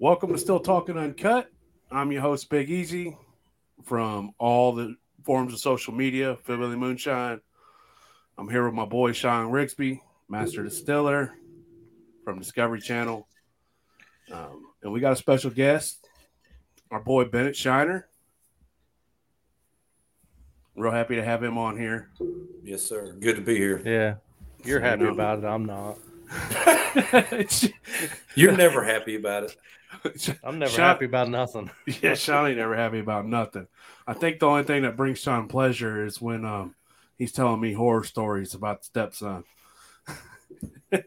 Welcome to Still Talking Uncut. I'm your host, Big Easy, from all the forms of social media, Philly Moonshine. I'm here with my boy Sean Rigsby, Master Distiller from Discovery Channel. Um, and we got a special guest, our boy Bennett Shiner. Real happy to have him on here. Yes, sir. Good to be here. Yeah. You're happy about it. I'm not. You're never happy about it. I'm never Sean- happy about nothing. Yeah, Sean ain't never happy about nothing. I think the only thing that brings Sean pleasure is when um he's telling me horror stories about the stepson.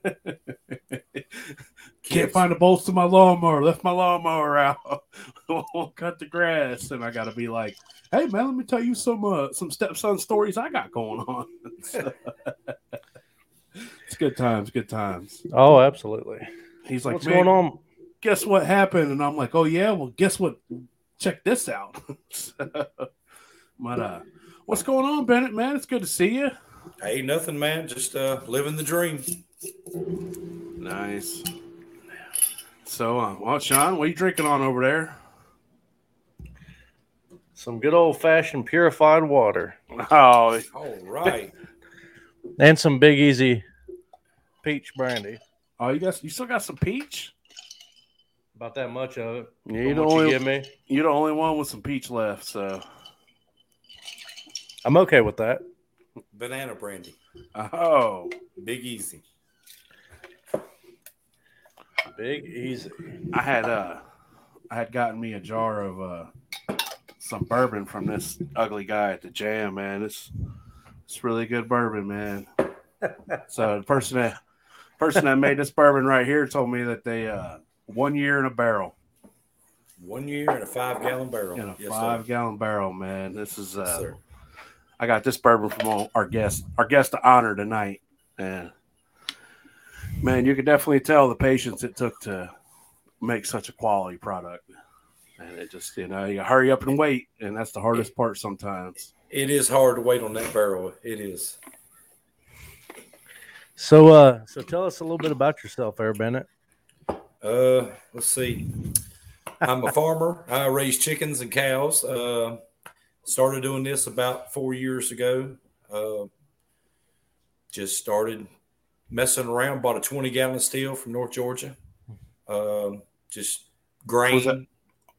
Can't find the bolts to my lawnmower. Left my lawnmower out. Won't cut the grass, and I got to be like, "Hey man, let me tell you some uh, some stepson stories I got going on." it's good times, good times. Oh, absolutely. He's like, What's "Man, going on? Guess what happened? And I'm like, oh yeah, well, guess what? Check this out. but uh, what's going on, Bennett? Man, it's good to see you. Hey, nothing, man. Just uh, living the dream. Nice. So, uh, well, Sean, what are you drinking on over there? Some good old fashioned purified water Oh, All right. and some Big Easy peach brandy. oh, you got you still got some peach? About that much of it. Yeah, you're the what you only give me. you're the only one with some peach left. So, I'm okay with that. Banana brandy. oh, Big easy. Big Easy. I had uh, I had gotten me a jar of uh, some bourbon from this ugly guy at the jam. Man, it's it's really good bourbon, man. so the person that person that made this bourbon right here told me that they uh, one year in a barrel One year in a five gallon barrel. in a yes, five sir. gallon barrel, man. This is Yes, uh, sir. I got this bourbon from our guest our guest of honor tonight, and man, you could definitely tell the patience it took to make such a quality product. And it just, you know, you hurry up and wait, and that's the hardest part sometimes. It is hard to wait on that barrel. It is. So uh so tell us a little bit about yourself, Air Bennett. Uh, let's see. I'm a farmer. I raise chickens and cows. Uh, started doing this about four years ago. Uh, just started messing around. Bought a 20 gallon still from North Georgia. Um, just grain. Was that-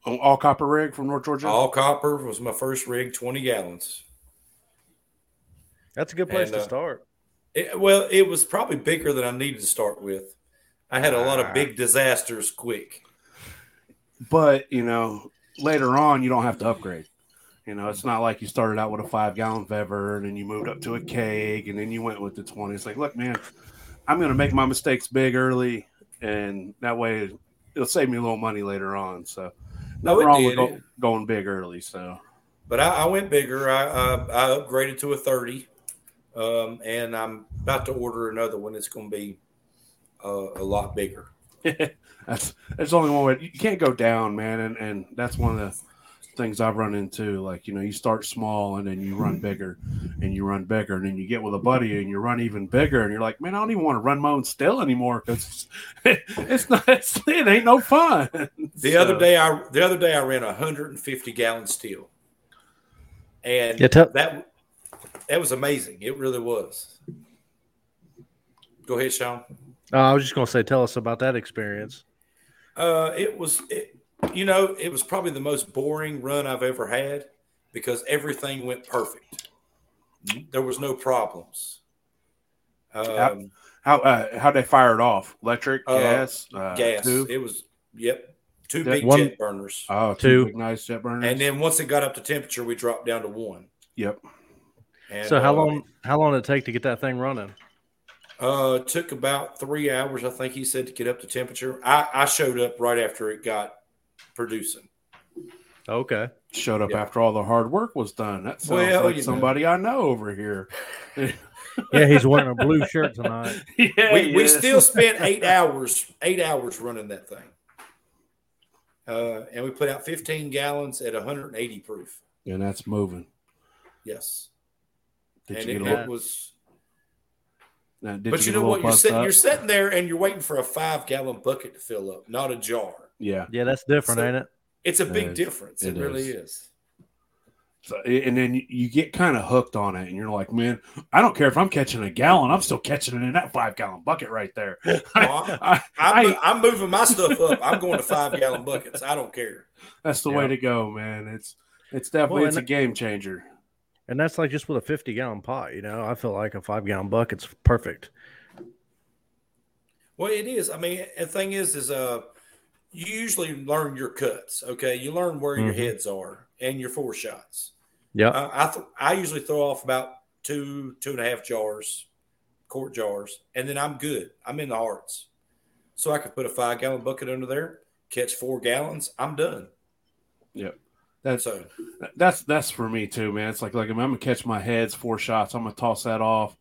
All copper rig from North Georgia. All copper was my first rig, 20 gallons. That's a good place And, to uh, start. It, well, it was probably bigger than I needed to start with. I had a lot Ah. of big disasters quick. but you know, later on, you don't have to upgrade. You know, it's not like you started out with a five gallon Vever and then you moved up to a keg and then you went with the 20. It's like, look, man, I'm going to make my mistakes big early and that way it'll save me a little money later on. So, No, wrong with go, going big early. So, But I, I went bigger. I, I, I upgraded to a 30, um, and I'm about to order another one. It's going to be uh, a lot bigger. that's there's only one way. You can't go down, man. And, and that's one of the things I've run into. Like, you know, you start small and then you run bigger and you run bigger. And then you get with a buddy and you run even bigger. And you're like, man, I don't even want to run my own still anymore because it's, it's not, it's, it ain't no fun. The other day, I the other day I ran a 150 gallon still, and Yeah, tell- that that was amazing. It really was. Go ahead, Sean. Uh, I was just gonna say tell us about that experience. Uh, it was, it, you know, it was probably the most boring run I've ever had because everything went perfect. There was no problems. Um, How, uh, how they fire it off? Electric, Uh, gas, uh, gas. tube? It was, yep, two That big one- jet burners. Oh, Two. two big nice jet burners. And then once it got up to temperature, we dropped down to one. yep. And, so how uh, long how long did it take to get that thing running? Uh, took about three hours, I think he said, to get up to temperature. I, I showed up right after it got producing. Okay. Showed up Yeah. after all the hard work was done. That sounds Well, like you know. somebody I know over here. Yeah, he's wearing a blue shirt tonight. yeah, we, we still spent eight hours, eight hours running that thing. Uh, and we put out 15 gallons at 180 proof. and that's moving. Yes. Did and you it, get a it was, now, did but you get a know what? You're sitting, you're sitting there and you're waiting for a five gallon bucket to fill up, not a jar. Yeah. Yeah, that's different, So- ain't it? It's a big is. difference. It, It really is. is. So, and then you- you get kind of hooked on it, and you're like, man, I don't care if I'm catching a gallon, I'm still catching it in that five gallon bucket right there. I- I- I'm, I- I'm moving my stuff up. I'm going to five gallon buckets. I don't care. that's the Yeah. way to go, man. It's it's definitely Well, it's a game changer. And that's like just with a 50 gallon pot, you know. I feel like a five gallon bucket's perfect. Well, it is. I mean, the thing is, is uh, you usually learn your cuts. Okay, you learn where your Mhm. heads are and your foreshots. Yeah. Uh, I th- I usually throw off about two two and a half jars, quart jars, and then I'm good. I'm in the hearts, so I could put a five gallon bucket under there, catch four gallons. I'm done. That's So that's that's for me too, man. It's like like I'm gonna catch my heads foreshots. I'm gonna toss that off.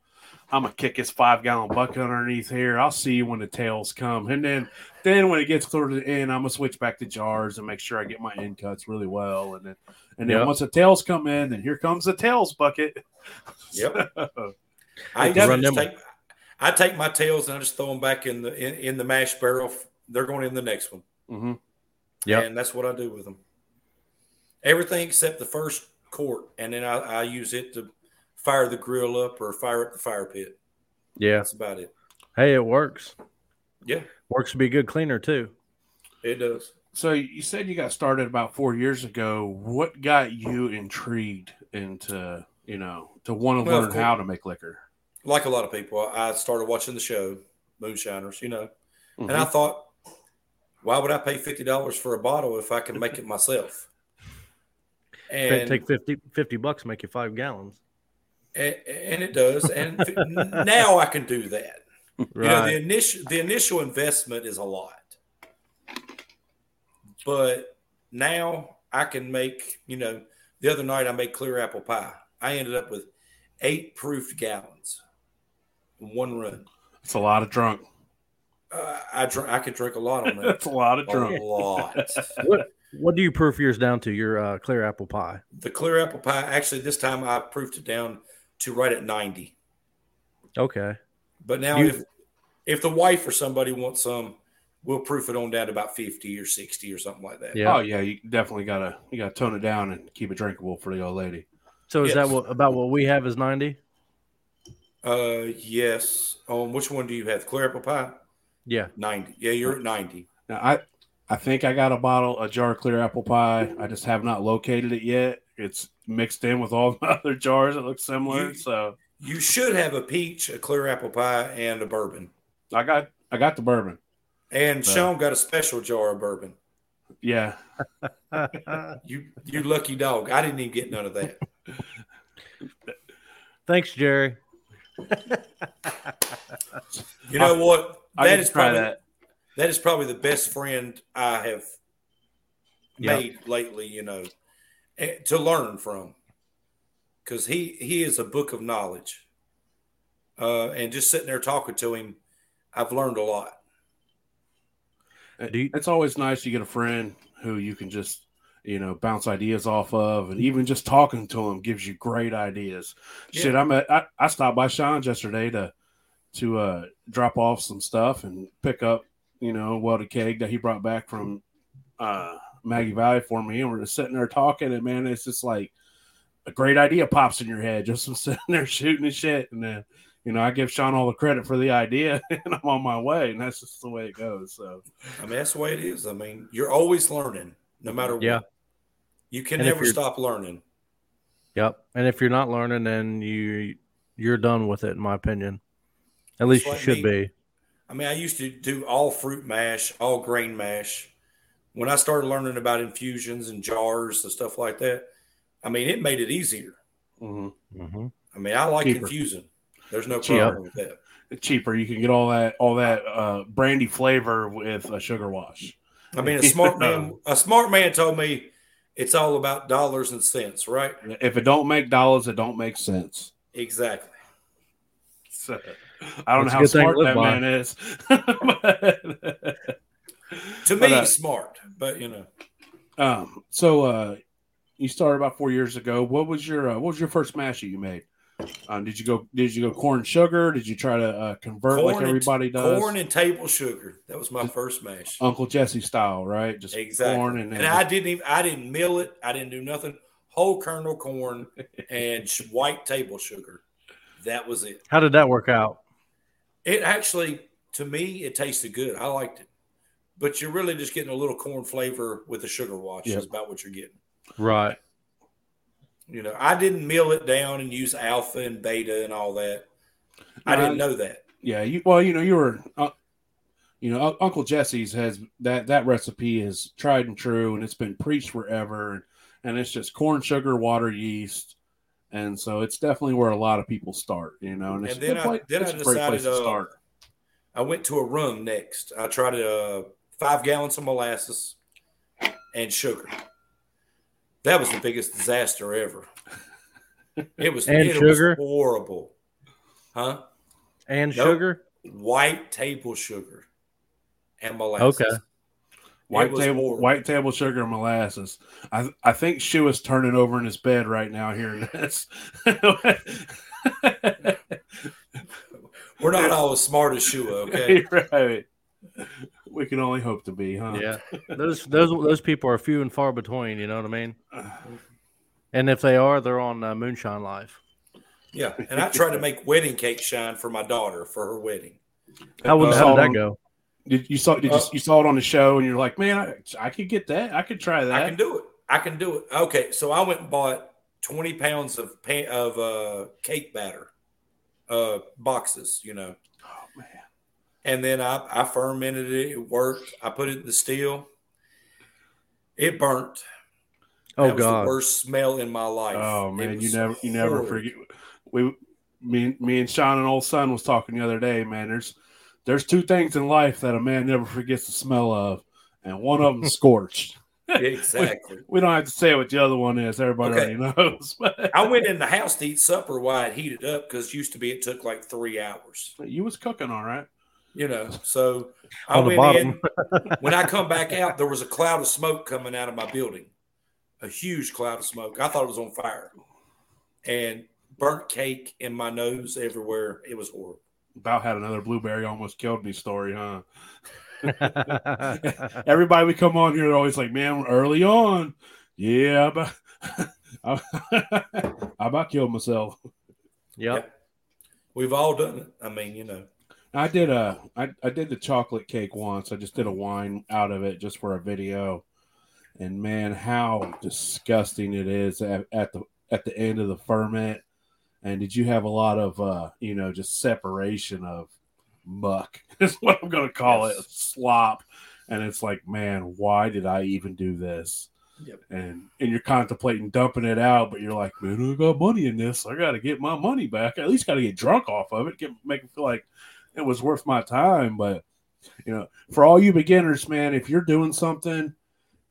I'm gonna kick his five gallon bucket underneath here. I'll see you when the tails come, and then then when it gets closer to the end, I'm gonna switch back to jars and make sure I get my end cuts really well, and then and then Yep. once the tails come in, then here comes the tails bucket. Yep. I Hey, run them- take I take my tails and I just throw them back in the in, in the mash barrel. They're going in the next one. hmm Yep. And that's what I do with them. Everything except the first quart, and then I, I use it to fire the grill up or fire up the fire pit. Yeah. That's about it. Hey, it works. Yeah, Works to be a good cleaner too. it does. So you said you got started about four years ago. What got you intrigued into you know to want to Well, learn how to make liquor? Like a lot of people, I started watching the show, Moonshiners, you know, and Mhm. I thought, why would I pay fifty dollars for a bottle if I can make it myself? Take- And take 50, 50 bucks, make you five gallons. and, and it does, and now I can do that. You know, the initial the initial investment is a lot, but now I can make. You know, the other night I made clear apple pie. I ended up with eight proofed gallons, in one run. It's a lot of drunk. Uh, I dr- I could drink a lot on that. That's a lot of drunk. a lot. what what do you proof yours down to? Your uh, clear apple pie. The clear apple pie. Actually, this time I proofed it down to right at ninety. Okay. But now, You- if if the wife or somebody wants some, we'll proof it on down to about fifty or sixty or something like that. Yeah. Oh yeah, you definitely gotta you gotta tone it down and keep it drinkable for the old lady. So is Yes. that what about what we have is ninety? Uh, yes. Um, which one do you have? Clear apple pie. Yeah. Ninety. Yeah, you're at ninety. Now I I think I got a bottle, a jar of clear apple pie. I just have not located it yet. It's mixed in with all the other jars that look similar. You- so You should have a peach, a clear apple pie, and a bourbon. I got I got the bourbon. And Uh. Sean got a special jar of bourbon. Yeah. You you lucky dog. I didn't even get none of that. Thanks, Jerry. You know what? I That need is to try probably that. That is probably the best friend I have Yep. made lately. You know, eh, to learn from, because he he is a book of knowledge. Uh, and just sitting there talking to him, I've learned a lot. You- It's always nice you get a friend who you can just you know bounce ideas off of, and even just talking to him gives you great ideas. Yeah. Shit, I'm at I, I stopped by Sean's yesterday to to uh drop off some stuff and pick up you know welded keg that he brought back from uh Maggie Valley for me, and we're just sitting there talking, and man, it's just like a great idea pops in your head just from sitting there shooting and shit, and then. You know, I give Sean all the credit for the idea, and I'm on my way, and that's just the way it goes. So, I mean, that's the way it is. I mean, you're always learning, no matter what. Yeah. You can And never stop learning. Yep. And if you're not learning, then you you're done with it, in my opinion. At least you like should me. be. I mean, I used to do all fruit mash, all grain mash. When I started learning about infusions and jars and stuff like that, I mean, it made it easier. mhm. hmm I mean, I like Cheaper. infusing. There's no Yeah. problem with that. cheaper. You can get all that all that uh, brandy flavor with a sugar wash. I mean, a smart man, a smart man told me it's all about dollars and cents, right? If it don't make dollars, it don't make sense. Exactly. So, I don't That's know how good thing to smart that by. man is. To me, But, uh, smart, but you know, um, so uh, you started about four years ago. What was your uh, what was your first mash that you made? Um, did you go? Did you go corn sugar? Did you try to uh, convert like and- everybody does? Corn and table sugar. That was my first mash. Uncle Jesse style, right? Just Exactly. corn and, And I didn't even I didn't mill it. I didn't do nothing. Whole kernel corn and white table sugar. That was it. How did that work out? It actually, to me, it tasted good. I liked it. But you're really just getting a little corn flavor with the sugar wash. Yep. Is about what you're getting. Right. You know, I didn't mill it down and use alpha and beta and all that. I didn't know that. yeah. You well, you know, you were, uh, you know, Un- Uncle Jesse's has that that recipe is tried and true, and it's been preached forever, and it's just corn, sugar, water, yeast. And so it's definitely where a lot of people start, you know. And, it's And then a good I- place- then it's I a great place decided, to uh, start. I went to a rum next. I tried uh, five gallons of molasses and sugar. That was the biggest disaster ever. It was And it was sugar? horrible, huh? And Nope. sugar? White table sugar and molasses. Okay. White was table, horrible. white table sugar and molasses. I I think Shu is turning over in his bed right now hearing this. We're not all as smart as Shua, okay? right. We can only hope to be, huh? Yeah. Those those those people are few and far between, you know what I mean? And if they are, they're on uh, Moonshine Live. Yeah. And I tried to make wedding cake shine for my daughter for her wedding. How, would, Uh, how did that go? Did you saw did you, Uh, you saw it on the show and you're like, man, I, I could get that. I could try that. I can do it. I can do it. Okay, so I went and bought 20 pounds of pan, of uh, cake batter, uh, boxes, you know, oh man. and then I, I fermented it. It worked. I put it in the still. It burnt. Oh that was God. the worst smell in my life. Oh man, you never you never forget. We me me and Sean and old son was talking the other day. Man, there's there's two things in life that a man never forgets the smell of, and one of them scorched. Exactly. We don't have to say what the other one is. Everybody Okay. already knows. I went in the house to eat supper while it heated up because used to be it took like three hours. you was cooking all right. You know, so I went in. when I come back out, there was a cloud of smoke coming out of my building, a huge cloud of smoke. I thought it was on fire, and burnt cake in my nose everywhere. It was horrible. About had another blueberry almost killed me story, huh? Everybody we come on here, they're always like, man, early on, yeah, I about, I about killed myself. yep. We've all done it. I mean, you know, I did a I, I did the chocolate cake once. I just did a wine out of it just for a video. And man, how disgusting it is at, at the at the end of the ferment. And did you have a lot of uh, you know, just separation of muck is what I'm gonna call Yes. it. Slop. And it's like, man, why did I even do this? Yep. And and you're contemplating dumping it out, but you're like, man, I got money in this. I got to get my money back. I at least got to get drunk off of it. Get make it feel like it was worth my time. But you know, for all you beginners, man, if you're doing something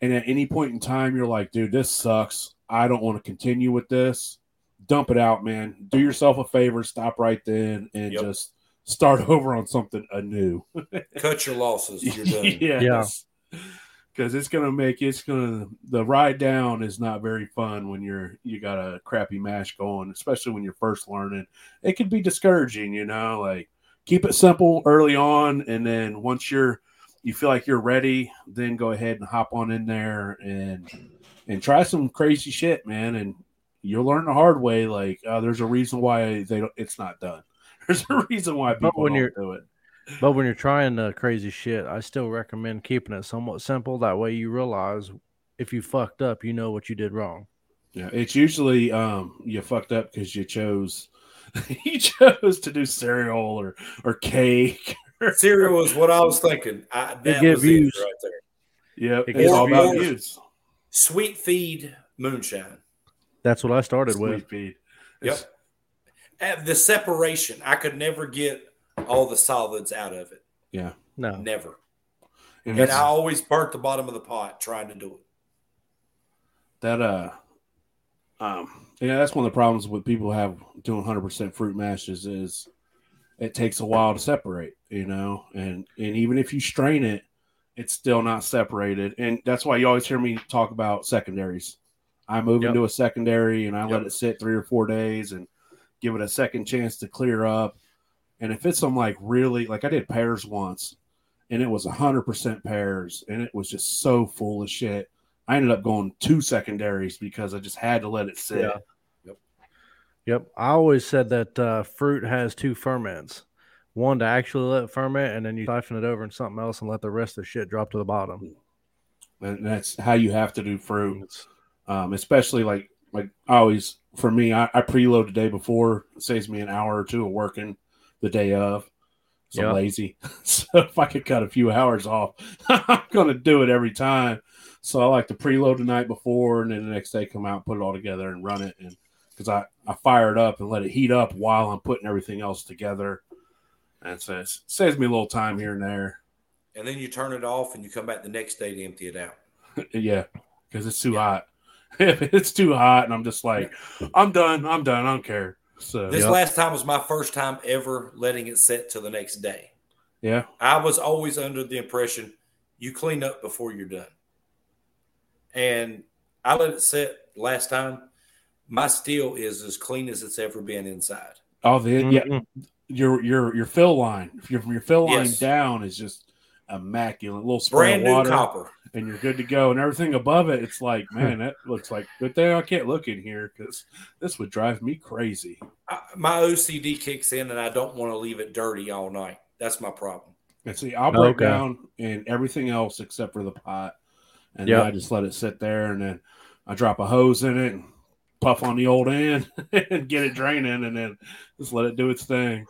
and at any point in time you're like, dude, this sucks. I don't want to continue with this. Dump it out, man. Do yourself a favor. Stop right then and Yep. just start over on something anew. cut your losses. You're done. yes. Because it's gonna make it's gonna the ride down is not very fun when you're you got a crappy mash going, especially when you're first learning. It can be discouraging, you know. Like keep it simple early on, and then once you're you feel like you're ready, then go ahead and hop on in there and and try some crazy shit, man. And you'll learn the hard way. Like uh, there's a reason why they don't. It's not done. There's a reason why But people when don't you're- do it. But when you're trying the crazy shit, I still recommend keeping it somewhat simple. That way you realize if you fucked up, you know what you did wrong. Yeah, it's usually um you fucked up because you chose you chose to do cereal or or cake. Cereal was what I was thinking. I, that get was views. it right there. Yep, It it's all about views. views. Sweet feed moonshine. That's what I started Sweet with. feed. Yep. It's- And the separation, I could never get all the solids out of it. Yeah, No. Never. and And I always burnt the bottom of the pot trying to do it. that uh um yeah that's one of the problems with people have doing 100% fruit mashes is it takes a while to separate you know and and even if you strain it it's still not separated and that's why you always hear me talk about secondaries i move Yep. into a secondary and i let it sit three or four days and give it a second chance to clear up. And if it's some like really like I did pears once, and it was a hundred percent pears, and it was just so full of shit. I ended up going two secondaries because I just had to let it sit. Yeah. Yep. I always said that uh, fruit has two ferments. One to actually let it ferment, and then you siphon it over in something else and let the rest of the shit drop to the bottom. and that's how you have to do fruit. Um, especially like like I always for me, I, I preload the day before. It saves me an hour or two of working the day of. So Yeah. Lazy. so if I could cut a few hours off, I'm gonna do it every time. So I like to preload the night before and then the next day come out, put it all together and run it and because I, I fire it up and let it heat up while I'm putting everything else together. And so it saves me a little time here and there. And then you turn it off and you come back the next day to empty it out. Yeah, because it's too hot. If it's too hot, and I'm just like, I'm done. I'm done. I don't care. So This yeah, last time was my first time ever letting it set till the next day. yeah, I was always under the impression you clean up before you're done. And I let it set last time. My still is as clean as it's ever been inside. oh, the yeah, Mhm. your your your fill line, if your your fill line Yes. down is just immaculate. little spray Brand of new water, copper. And you're good to go. And everything above it, it's like, hmm. man, that looks like good thing I can't look in here because this would drive me crazy. I, my OCD kicks in and I don't want to leave it dirty all night. That's my problem. And see, I'll break Okay. down in everything else except for the pot, and Yep. then I just let it sit there, and then I drop a hose in it and puff on the old end and get it draining, and then just let it do its thing.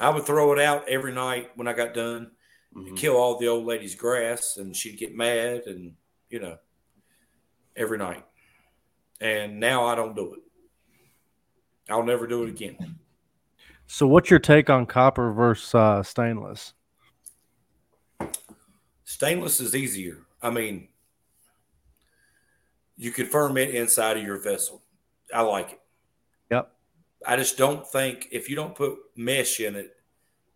I would throw it out every night when I got done, Mhm. kill all the old lady's grass, and she'd get mad, and you know, every night. And now I don't do it. I'll never do it again. So, what's your take on copper versus uh, stainless? Stainless is easier. I mean, you can ferment inside of your vessel. I like it. Yep. I just don't think if you don't put mesh in it,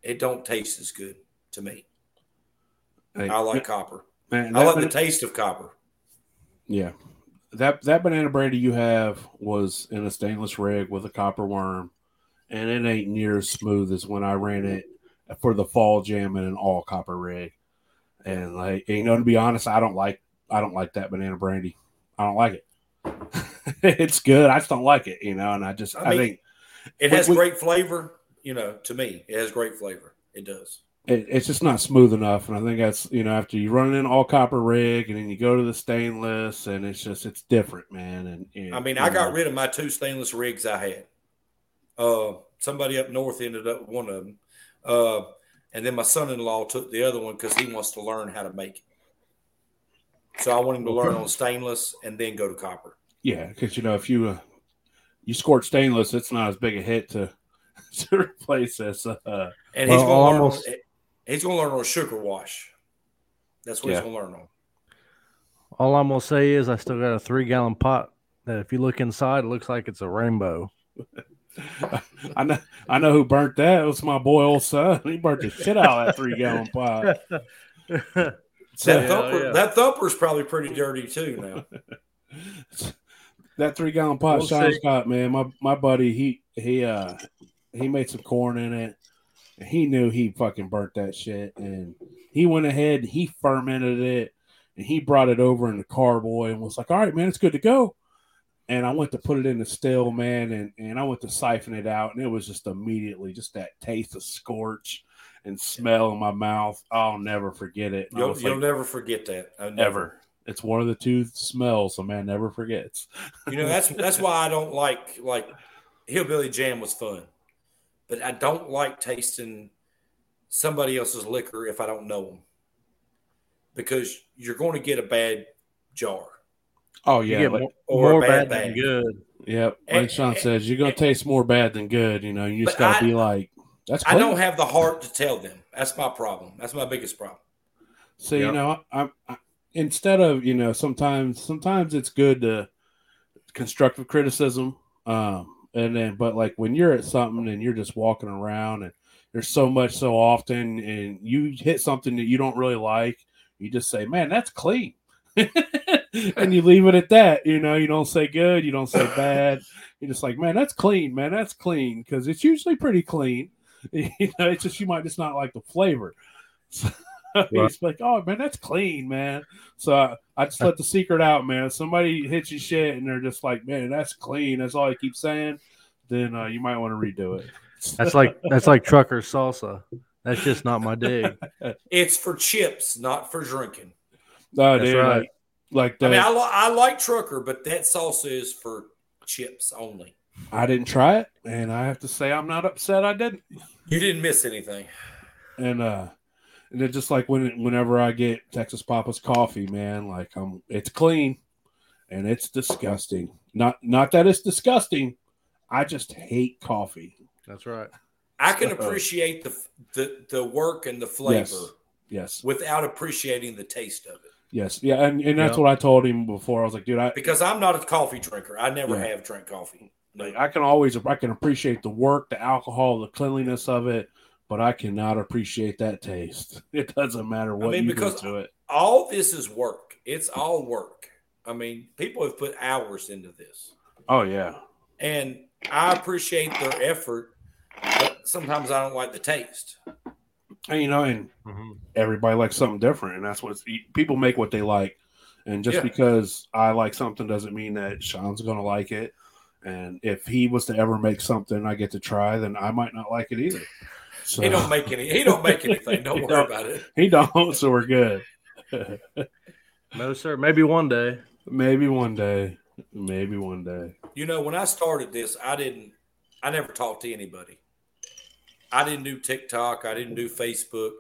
it don't taste as good to me. Hey, I like copper. man, I like the taste of copper. yeah. That that banana brandy you have was in a stainless rig with a copper worm, and it ain't near as smooth as when I ran it for the fall jam in an all copper rig. And like, you know, to be honest, I don't like I don't like that banana brandy. I don't like it. it's good. I just don't like it, you know. And I just I I, mean- think It has we- great flavor. You know, to me, it has great flavor. It does. It, it's just not smooth enough. And I think that's you know after you run it in all copper rig and then you go to the stainless and it's just it's different, man. And, and I mean, I got know, rid of my two stainless rigs I had. Uh, somebody up north ended up with one of them. Uh, and then my son-in-law took the other one because he wants to learn how to make it. So I want him to learn on stainless and then go to copper. yeah, because you know if you uh, you scored stainless, it's not as big a hit to to replace this. Uh, And he's Well, to learn. Almost- On, he's going to learn on sugar wash. That's what Yeah. he's going to learn on. All I'm gonna say is I still got a three gallon pot that if you look inside, it looks like it's a rainbow. I know I know who burnt that. It was my boy old son. He burnt the shit out of that three gallon pot. That So, Yeah, thumper, yeah. that thumper's probably pretty dirty too now. that three gallon pot We'll Sean see. Scott, man, my my buddy, he he uh he made some corn in it. He knew he fucking burnt that shit, and he went ahead he fermented it, and he brought it over in the carboy and was like, "All right, man, it's good to go." And I went to put it in the still, man, and and I went to siphon it out, and it was just immediately just that taste of scorch and smell in my mouth. I'll never forget it. And You'll, you'll like, never forget that. Never. ever. It's one of the two smells a man never forgets. You know, that's that's why I don't like like hillbilly jam was fun, but I don't like tasting somebody else's liquor if I don't know them because you're going to get a bad jar. Oh yeah, like- more, or more bad bad, than bag. good. Yep. And- Like Sean and- says, you're gonna taste more bad than good. You know, you just gotta be like, that's I don't have the heart to tell them. That's my problem. That's my biggest problem. So you know, I, I instead of you know, sometimes sometimes it's good to constructive criticism. Um, and then but like when you're at something and you're just walking around and there's so much so often and you hit something that you don't really like, you just say, Man, that's clean. and you leave it at that, you know, you don't say good, you don't say bad, you're just like, man, that's clean, man, that's clean because it's usually pretty clean. You know, it's just you might just not like the flavor. So it's like, oh man, that's clean, man. So I, I just let the secret out, man. Somebody hits you shit and they're just like, man, that's clean. That's all I keep saying. Then uh, you might want to redo it. That's like that's like trucker salsa. That's just not my dig. It's for chips, not for drinking. No, That's dude, right. like, like the, I mean, I, li- I like trucker, but that salsa is for chips only. I didn't try it, and I have to say I'm not upset I didn't. You didn't miss anything. And uh and it's just like when whenever I get Texas Papa's coffee, man, like um it's clean and it's disgusting. Not not that it's disgusting. I just hate coffee. That's right. I can So- appreciate the the the work and the flavor Yes. Yes. without appreciating the taste of it. Yes. Yeah, and, and that's Yeah. what I told him before. I was like, dude, I Because I'm not a coffee drinker. I never Yeah. have drank coffee. like I can always I can appreciate the work, the alcohol, the cleanliness of it, but I cannot appreciate that taste. It doesn't matter what mean, you because- do to it. All this is work. It's all work. I mean, people have put hours into this. Oh yeah. And I appreciate their effort, but sometimes I don't like the taste. And you know, and Mm-hmm. everybody likes something different, and that's what people make what they like. And just Yeah. because I like something doesn't mean that Sean's going to like it. And if he was to ever make something I get to try, then I might not like it either. So He don't make any. He don't make anything. Don't He worry don't. about it. he don't, so we're good. No, sir. Maybe one day. Maybe one day. Maybe one day. You know, when I started this, I didn't. I never talked to anybody. I didn't do TikTok. I didn't do Facebook.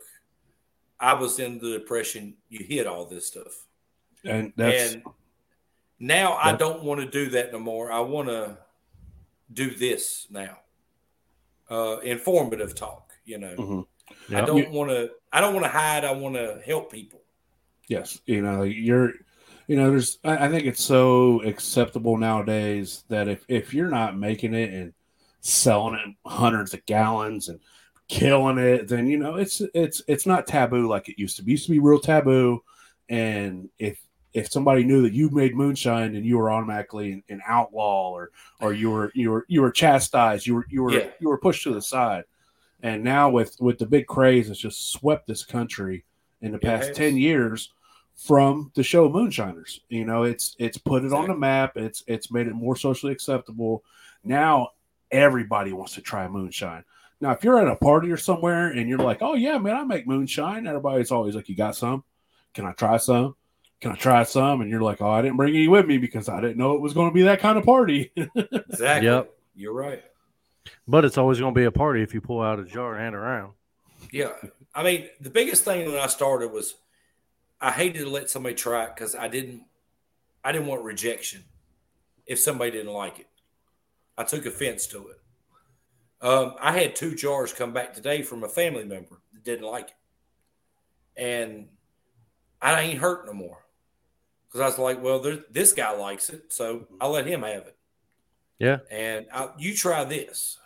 I was in the depression. You hit all this stuff, And that's and now I don't want to do that no more. I want to do this now. Uh, informative talk. You know, mhm. I don't want to. I don't want to hide. I want to help people. yes. You know, you're you know, there's I I think it's so acceptable nowadays that if if you're not making it and selling it hundreds of gallons and killing it, then you know it's it's it's not taboo like it used to be. It used to be real taboo, and if if somebody knew that you made moonshine and you were automatically an, an outlaw or or you were you were you were chastised, you were you were Yeah. you were pushed to the side. And now with with the big craze that's just swept this country in the past has. 10 years from the show Moonshiners. You know, it's it's put it on the map. It's it's made it more socially acceptable. Now everybody wants to try moonshine. Now, if you're at a party or somewhere and you're like, "Oh yeah, man, I make moonshine," everybody's always like, "You got some? Can I try some? Can I try some?" And you're like, "Oh, I didn't bring any with me because I didn't know it was going to be that kind of party." Exactly. Yep. You're right. But it's always going to be a party if you pull out a jar and hand around. Yeah. I mean, the biggest thing when I started was I hated to let somebody try it because I didn't I didn't want rejection if somebody didn't like it. I took offense to it. Um, I had two jars come back today from a family member that didn't like it. And I ain't hurt no more. Because I was like, well, this guy likes it, so I'll let him have it. Yeah. And I, you try this.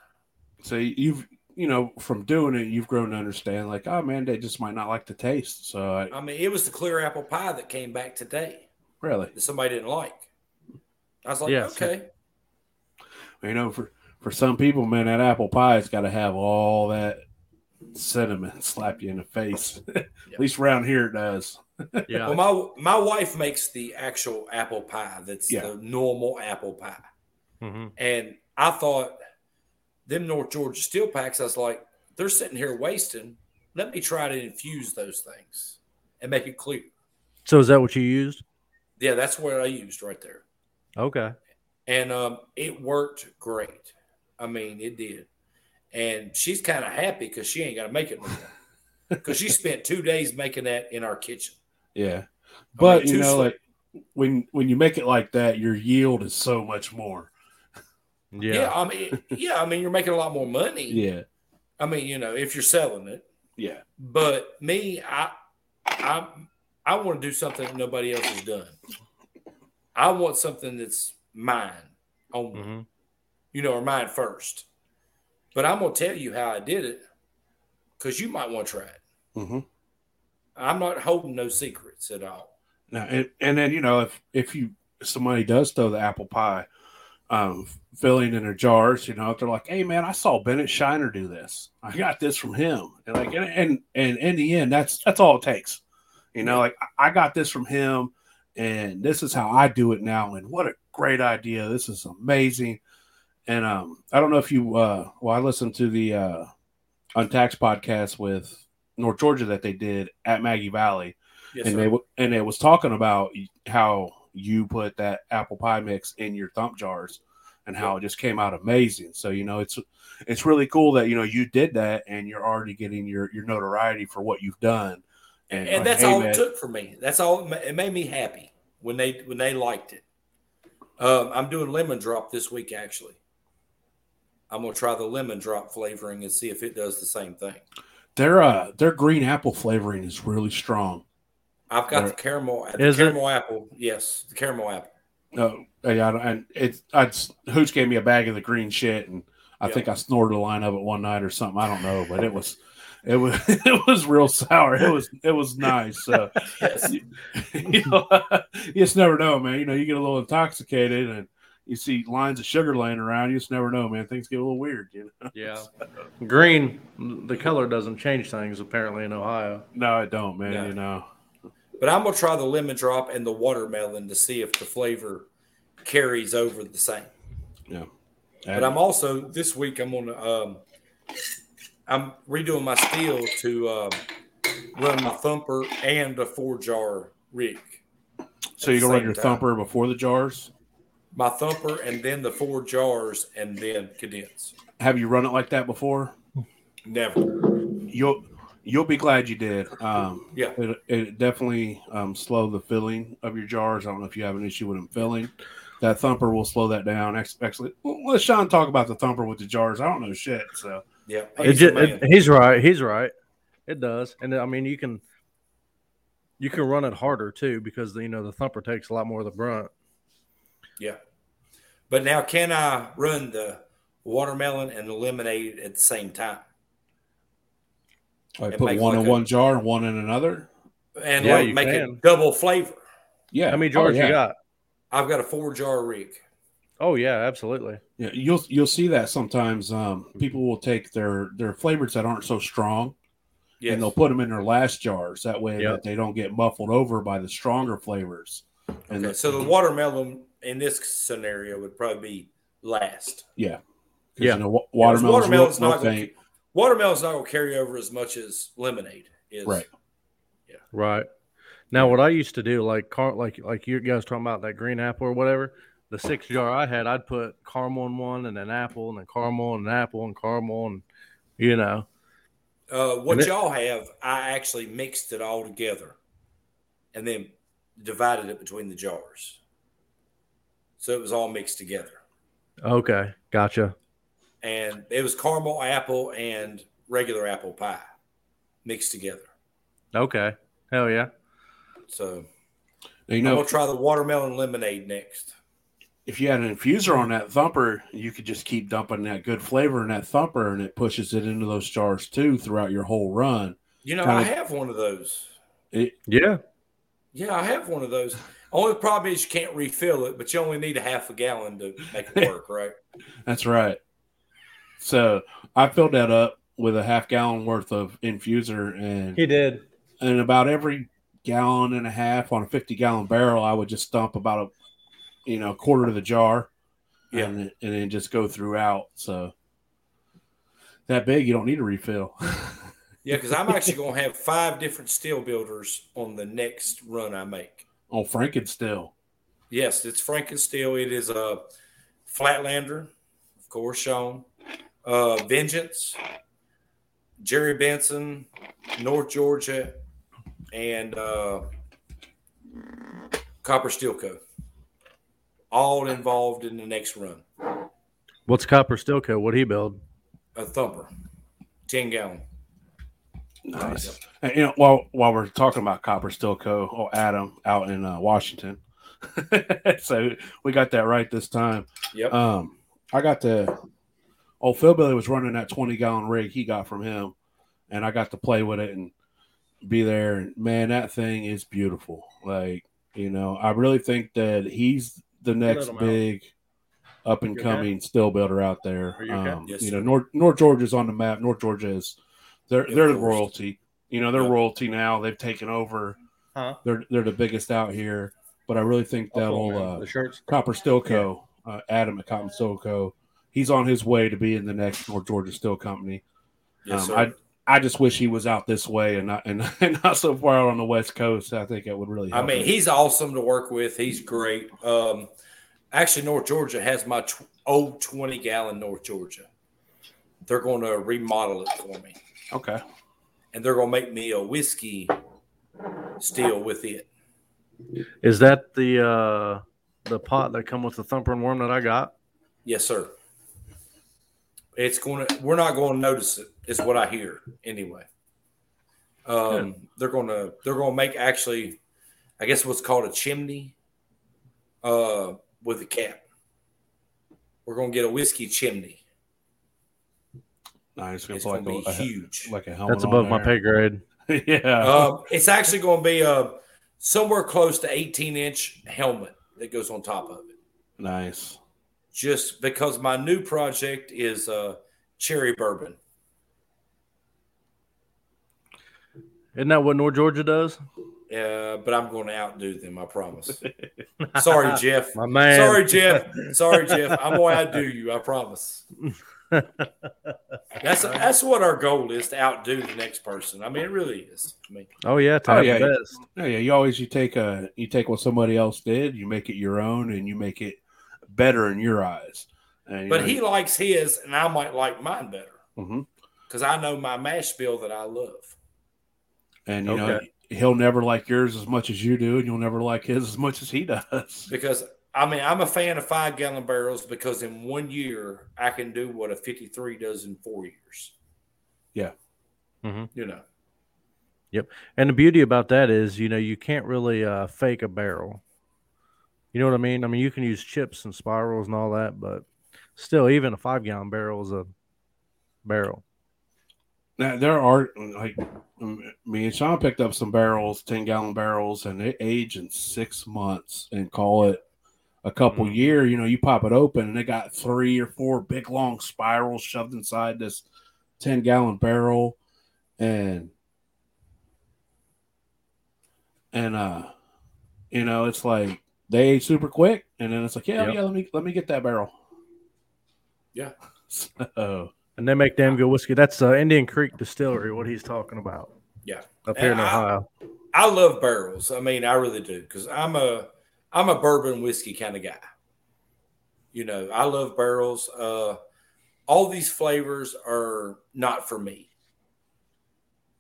so you've you know from doing it, you've grown to understand like, oh man, they just might not like the taste. So I, I mean, it was the clear apple pie that came back today. really, that somebody didn't like. I was like, Yes. okay, you know, for for some people, man, that apple pie's got to have all that cinnamon slap you in the face. At least around here it does. Yeah. well, my my wife makes the actual apple pie. That's Yeah. the normal apple pie, hmm and I thought them North Georgia still packs. I was like, they're sitting here wasting. Let me try to infuse those things and make it clear. So is that what you used? Yeah, that's what I used right there, Okay. and um, it worked great. I mean, it did, and she's kind of happy because she ain't got to make it no more. Because she spent two days making that in our kitchen. Yeah, but mean, you know, like when when you make it like that, your yield is so much more. Yeah. Yeah. I mean, yeah, I mean, you're making a lot more money. Yeah, I mean, you know, if you're selling it. yeah, But me, I, I, I want to do something that nobody else has done. I want something that's mine only, hmm you know, or mine first. But I'm gonna tell you how I did it, because you might want to try it. hmm I'm not holding no secrets at all. Now, and, and then you know, if if you if somebody does throw the apple pie, um, filling in their jars. You know, they're like, "Hey, man, I saw Bennett Shiner do this. I got this from him." And like, and and, and in the end, that's that's all it takes. You know, like I got this from him, and this is how I do it now. And what a great idea! This is amazing. And um, I don't know if you, uh, well, I listened to the uh, Untaxed podcast with North Georgia that they did at Maggie Valley, Yes, and sir. they and it was talking about how you put that apple pie mix in your thump jars and how it just came out amazing. So you know it's it's really cool that you know you did that and you're already getting your your notoriety for what you've done. and like, that's hey, all man, it took for me. That's all. It it made me happy when they when they liked it. Um, I'm doing lemon drop this week. Actually, I'm gonna try the lemon drop flavoring and see if it does the same thing. Their uh their green apple flavoring is really strong. I've got There- the caramel, the Is it? caramel apple. Yes, the caramel apple. No, yeah, and it's I Hooch gave me a bag of the green shit, and I Yeah. think I snorted a line of it one night or something. I don't know, but it was it was it was real sour. It was it was nice. Uh, Yes. you know, you just never know, man. You know, you get a little intoxicated and you see lines of sugar laying around. You just never know, man. Things get a little weird. You know? Yeah. Green, the color doesn't change things apparently in Ohio. No, it don't, man. No. You know, But I'm gonna try the lemon drop and the watermelon to see if the flavor carries over the same. Yeah. But I'm also this week I'm gonna um, I'm redoing my still to um, run my thumper and a four jar rig. so you at the can run your time. thumper before the jars. My thumper and then the four jars and then condense. Have you run it like that before? Never. You'll you'll be glad you did. Um, Yeah. it, it definitely um, slow the filling of your jars. I don't know if you have an issue with them filling. That thumper will slow that down. Ex- Actually, well, let Sean talk about the thumper with the jars. I don't know shit. So Yeah. He's ju- the man. it- he's right. He's right. It does, and I mean you can you can run it harder too because you know the thumper takes a lot more of the brunt. Yeah. But now, can I run the watermelon and the lemonade at the same time? I put one like in a- one jar and one in another. And Yeah, like make can. it double flavor. Yeah. How many Oh, jars yeah. you got? I've got a four jar rig. Oh yeah, absolutely. Yeah, you'll you'll see that sometimes. Um, people will take their their flavors that aren't so strong Yes. and they'll put them in their last jars. That way, Yep. that they don't get muffled over by the stronger flavors. And Okay, the- so the watermelon in this scenario would probably be last. Yeah, Yeah. You know, watermelon's, watermelon's real, not real going faint. To watermelon's not going to carry over as much as lemonade is. Right. Yeah. Right. Now, what I used to do, like car, like like you guys talking about that green apple or whatever, the six jar I had, I'd put caramel in one, and then apple, and then caramel, and apple, and caramel, and you know, Uh, what And it- y'all have, I actually mixed it all together, and then divided it between the jars. So it was all mixed together, okay, gotcha. And it was caramel apple and regular apple pie mixed together. Okay, hell yeah. So You I'm know, gonna try the watermelon lemonade next. if you had an infuser on that thumper, you could just keep dumping that good flavor in that thumper, and it pushes it into those jars too throughout your whole run. You know, Kinda- I have one of those. It, Yeah, Yeah, I have one of those. Only problem is you can't refill it, but you only need a half a gallon to make it work, right? that's right. So I filled that up with a half gallon worth of infuser, and he did. and about every gallon and a half on a 50 gallon barrel, I would just dump about a you know quarter of the jar, Yeah. and then- and then just go throughout. So that big, you don't need a refill. Yeah, because I'm actually going to have five different still builders on the next run I make. on Franken still. Yes, it's Franken Still. It is a Flatlander, of course, Sean. Uh, Vengeance, Jerry Benson, North Georgia, and uh, Copper Steel Co. All involved in the next run. What's Copper Still Co? What he build? A thumper, 10 gallon. Nice. And, you know, while while we're talking about Copper Still Co. Oh, Adam out in uh, Washington. so we got that right this time. Yep. Um, I got the old Phil Billy was running that twenty gallon rig he got from him, and I got to play with it and be there. And man, that thing is beautiful. Like you know, I really think that he's the next him out. big. up and coming still builder out there. You okay? Um, Yes, you know, North North Georgia's on the map. North Georgia is they're Of they're the royalty. You know, they're Yeah. royalty now. They've taken over. Huh? They're they're the biggest out here. But I really think that Oh, uh, the shirts. Copper Still Co. Uh, Adam at Cotton Steel Co. He's on his way to be in the next North Georgia Still Company. Yes, Um, sir. I I just wish he was out this way and not and, and not so far out on the west coast. I think it would really. Help. I mean, him. he's awesome to work with. He's great. Um, actually, North Georgia has my tw- old 20 gallon North Georgia. They're going to remodel it for me, okay. and they're going to make me a whiskey still with it. Is that the uh the pot that come with the thumper and worm that I got? Yes, sir. It's going to. We're not going to notice it. Is what I hear anyway. Um, they're going to. They're going to make actually, I guess what's called a chimney, uh, with a cap. We're going to get a whiskey chimney. Nice. It's like going to be a, huge. like a helmet. That's above my pay grade. yeah. Um, it's actually going to be a somewhere close to 18 inch helmet that goes on top of it. nice. Just because my new project is uh, cherry bourbon. Isn't that what North Georgia does? Uh, but I'm going to outdo them. I promise. Sorry, Jeff. My man. Sorry, Jeff. Sorry, Jeff. I'm going to outdo you. I promise. That's that's what our goal is to outdo the next person. I mean, it really is. I mean, Oh yeah, to Oh, yeah. the best. Yeah, yeah. You always you take a you take what somebody else did, you make it your own, and you make it better in your eyes. And, you but know, he likes his, and I might like mine better Mhm. because I know my mash bill that I love. and you know he'll never like yours as much as you do, and you'll never like his as much as he does. Because I mean, I'm a fan of five gallon barrels because in one year I can do what a 53 does in four years. Yeah. Mhm. You know, Yep. And the beauty about that is, you know, you can't really uh, fake a barrel. You know what I mean? I mean, you can use chips and spirals and all that, but still, even a five gallon barrel is a barrel. Now there are like me and Shawn picked up some barrels, ten gallon barrels, and they age in six months and call it a couple Mhm. year. You know, you pop it open and they got three or four big long spirals shoved inside this ten gallon barrel, and and uh, you know, it's like they age super quick, and then it's like, yeah, Yep. yeah, let me let me get that barrel. Yeah. So And they make damn good whiskey. That's uh, Indian Creek Distillery, what he's talking about. Yeah. Up here in And I- Ohio. I love barrels. I mean, I really do because I'm a I'm a bourbon whiskey kind of guy. You know, I love barrels. Uh, all these flavors are not for me,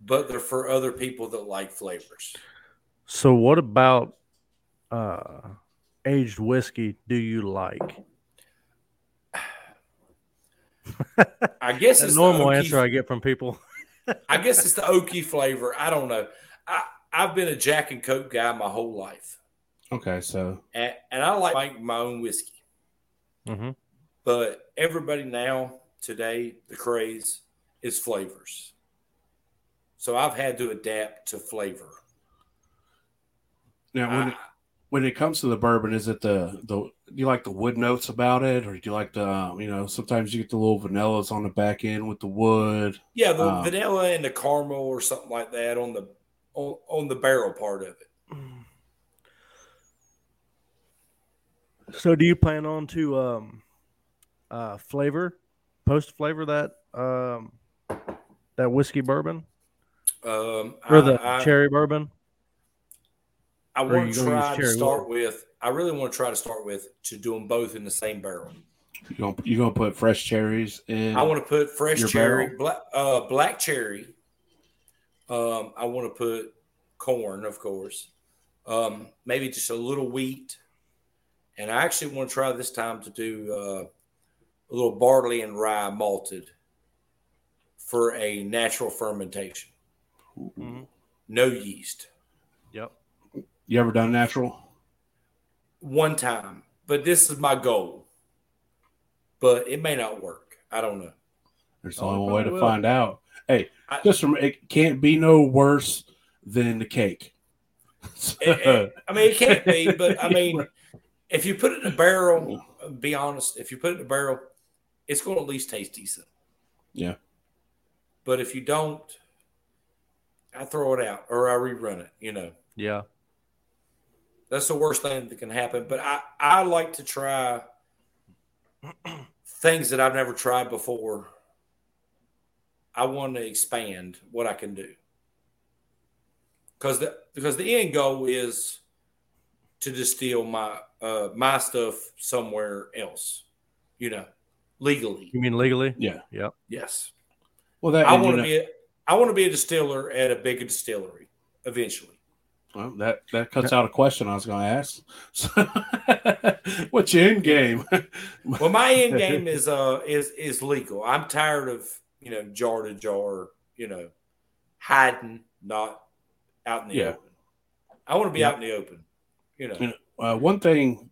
but they're for other people that like flavors. So, what about uh, aged whiskey do you like? I guess That's it's normal the answer I get from people. I guess it's the oaky flavor. I don't know. I I've been a Jack and Coke guy my whole life, okay, so and, and I like making my own whiskey. hmm But everybody now today, the craze is flavors. So I've had to adapt to flavor. now when I- it, when it comes to the bourbon, is it the the do you like the wood notes about it, or do you like the um, you know sometimes you get the little vanillas on the back end with the wood? yeah, the Um, vanilla and the caramel or something like that on the on, on the barrel part of it. So, do you plan on to um, uh, flavor, post flavor that um, that whiskey bourbon Um, or the I, I, cherry bourbon? I want to try to cherry start with. I really want to try to start with to do them both in the same barrel. You gonna you gonna put fresh cherries in? I want to put fresh cherry, barrel? black, uh, black cherry. Um, I want to put corn, of course. Um, maybe just a little wheat, and I actually want to try this time to do uh, a little barley and rye malted for a natural fermentation. Mhm. No yeast. Yep. You ever done natural? One time, but this is my goal. But it may not work. I don't know. There's Oh, only one way to will. find out. Hey, I- just from it can't be no worse than the cake. It- it- I mean, it can't be, but I mean, if you put it in a barrel, be honest, if you put it in a barrel, it's going to at least taste decent. Yeah. But if you don't, I throw it out or I rerun it. You know, Yeah. That's the worst thing that can happen. But I I like to try things that I've never tried before. I want to expand what I can do because the because the end goal is to distill my uh, my stuff somewhere else, you know, legally. You mean legally? Yeah. Yeah. Yes. Well, that I want to know, be a, I want to be a distiller at a bigger distillery eventually. Well, that that cuts out a question I was going to ask. What's your end game? Well, my end game is uh is is legal. I'm tired of you know jar to jar, you know, hiding, not out in the Yeah. open. I want to be Yeah. out in the open, you know. Yeah. uh, one thing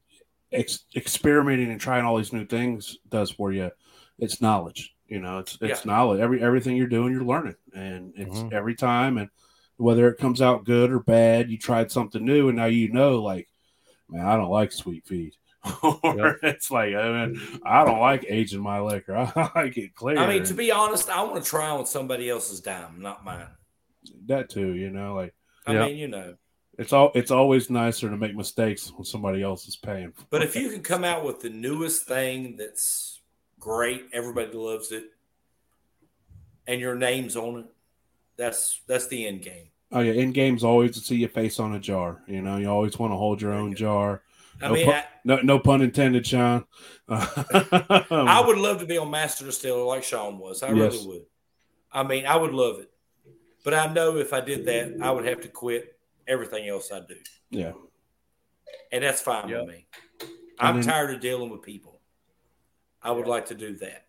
ex- experimenting and trying all these new things does for you it's knowledge you know it's it's knowledge every everything you're doing you're learning and it's Mhm. every time and whether it comes out good or bad you tried something new and now you know like man i don't like sweet feed or it's like I, mean, I don't like aging my liquor i like it clear I mean, to be honest, I want to try on somebody else's dime, not mine. that too you know like I Yeah. mean, you know. it's all it's always nicer to make mistakes when somebody else is paying for But it. if you can come out with the newest thing that's great, everybody loves it, and your name's on it, that's that's the end game. Oh yeah, end games always to see your face on a jar. You know, you always want to hold your own jar. I No mean, pu- I, No, no pun intended, Shawn. I would love to be on Master Distiller like Shawn was. I Yes. really would. I mean, I would love it. But I know if I did that, I would have to quit everything else I do. Yeah, And that's fine Yep. with me. I'm then- tired of dealing with people. I would like to do that.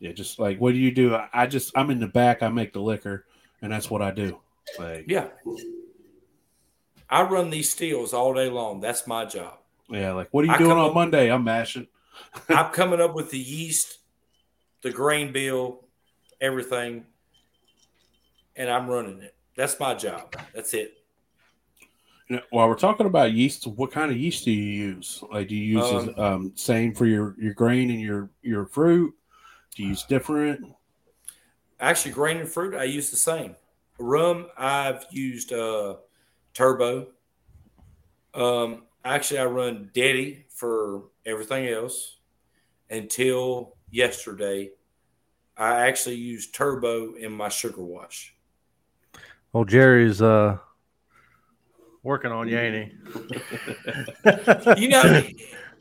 yeah. Just like what do you do? I, I just I'm in the back. I make the liquor, and that's what I do. Like Yeah. I run these stills all day long. That's my job. yeah, like what are you I doing on up- Monday? I'm mashing. I'm coming up with the yeast, the grain bill, everything, and I'm running it. That's my job. That's it. Know, while we're talking about yeast, what kind of yeast do you use? Like, do you use Um, um, same for your your grain and your your fruit? Do you use different? Actually, grain and fruit, I use the same. Rum, I've used uh, turbo. Um, actually, I run DADY for everything else until yesterday. I actually used turbo in my sugar wash. Well, Jerry's uh working on you, ain't he? You know,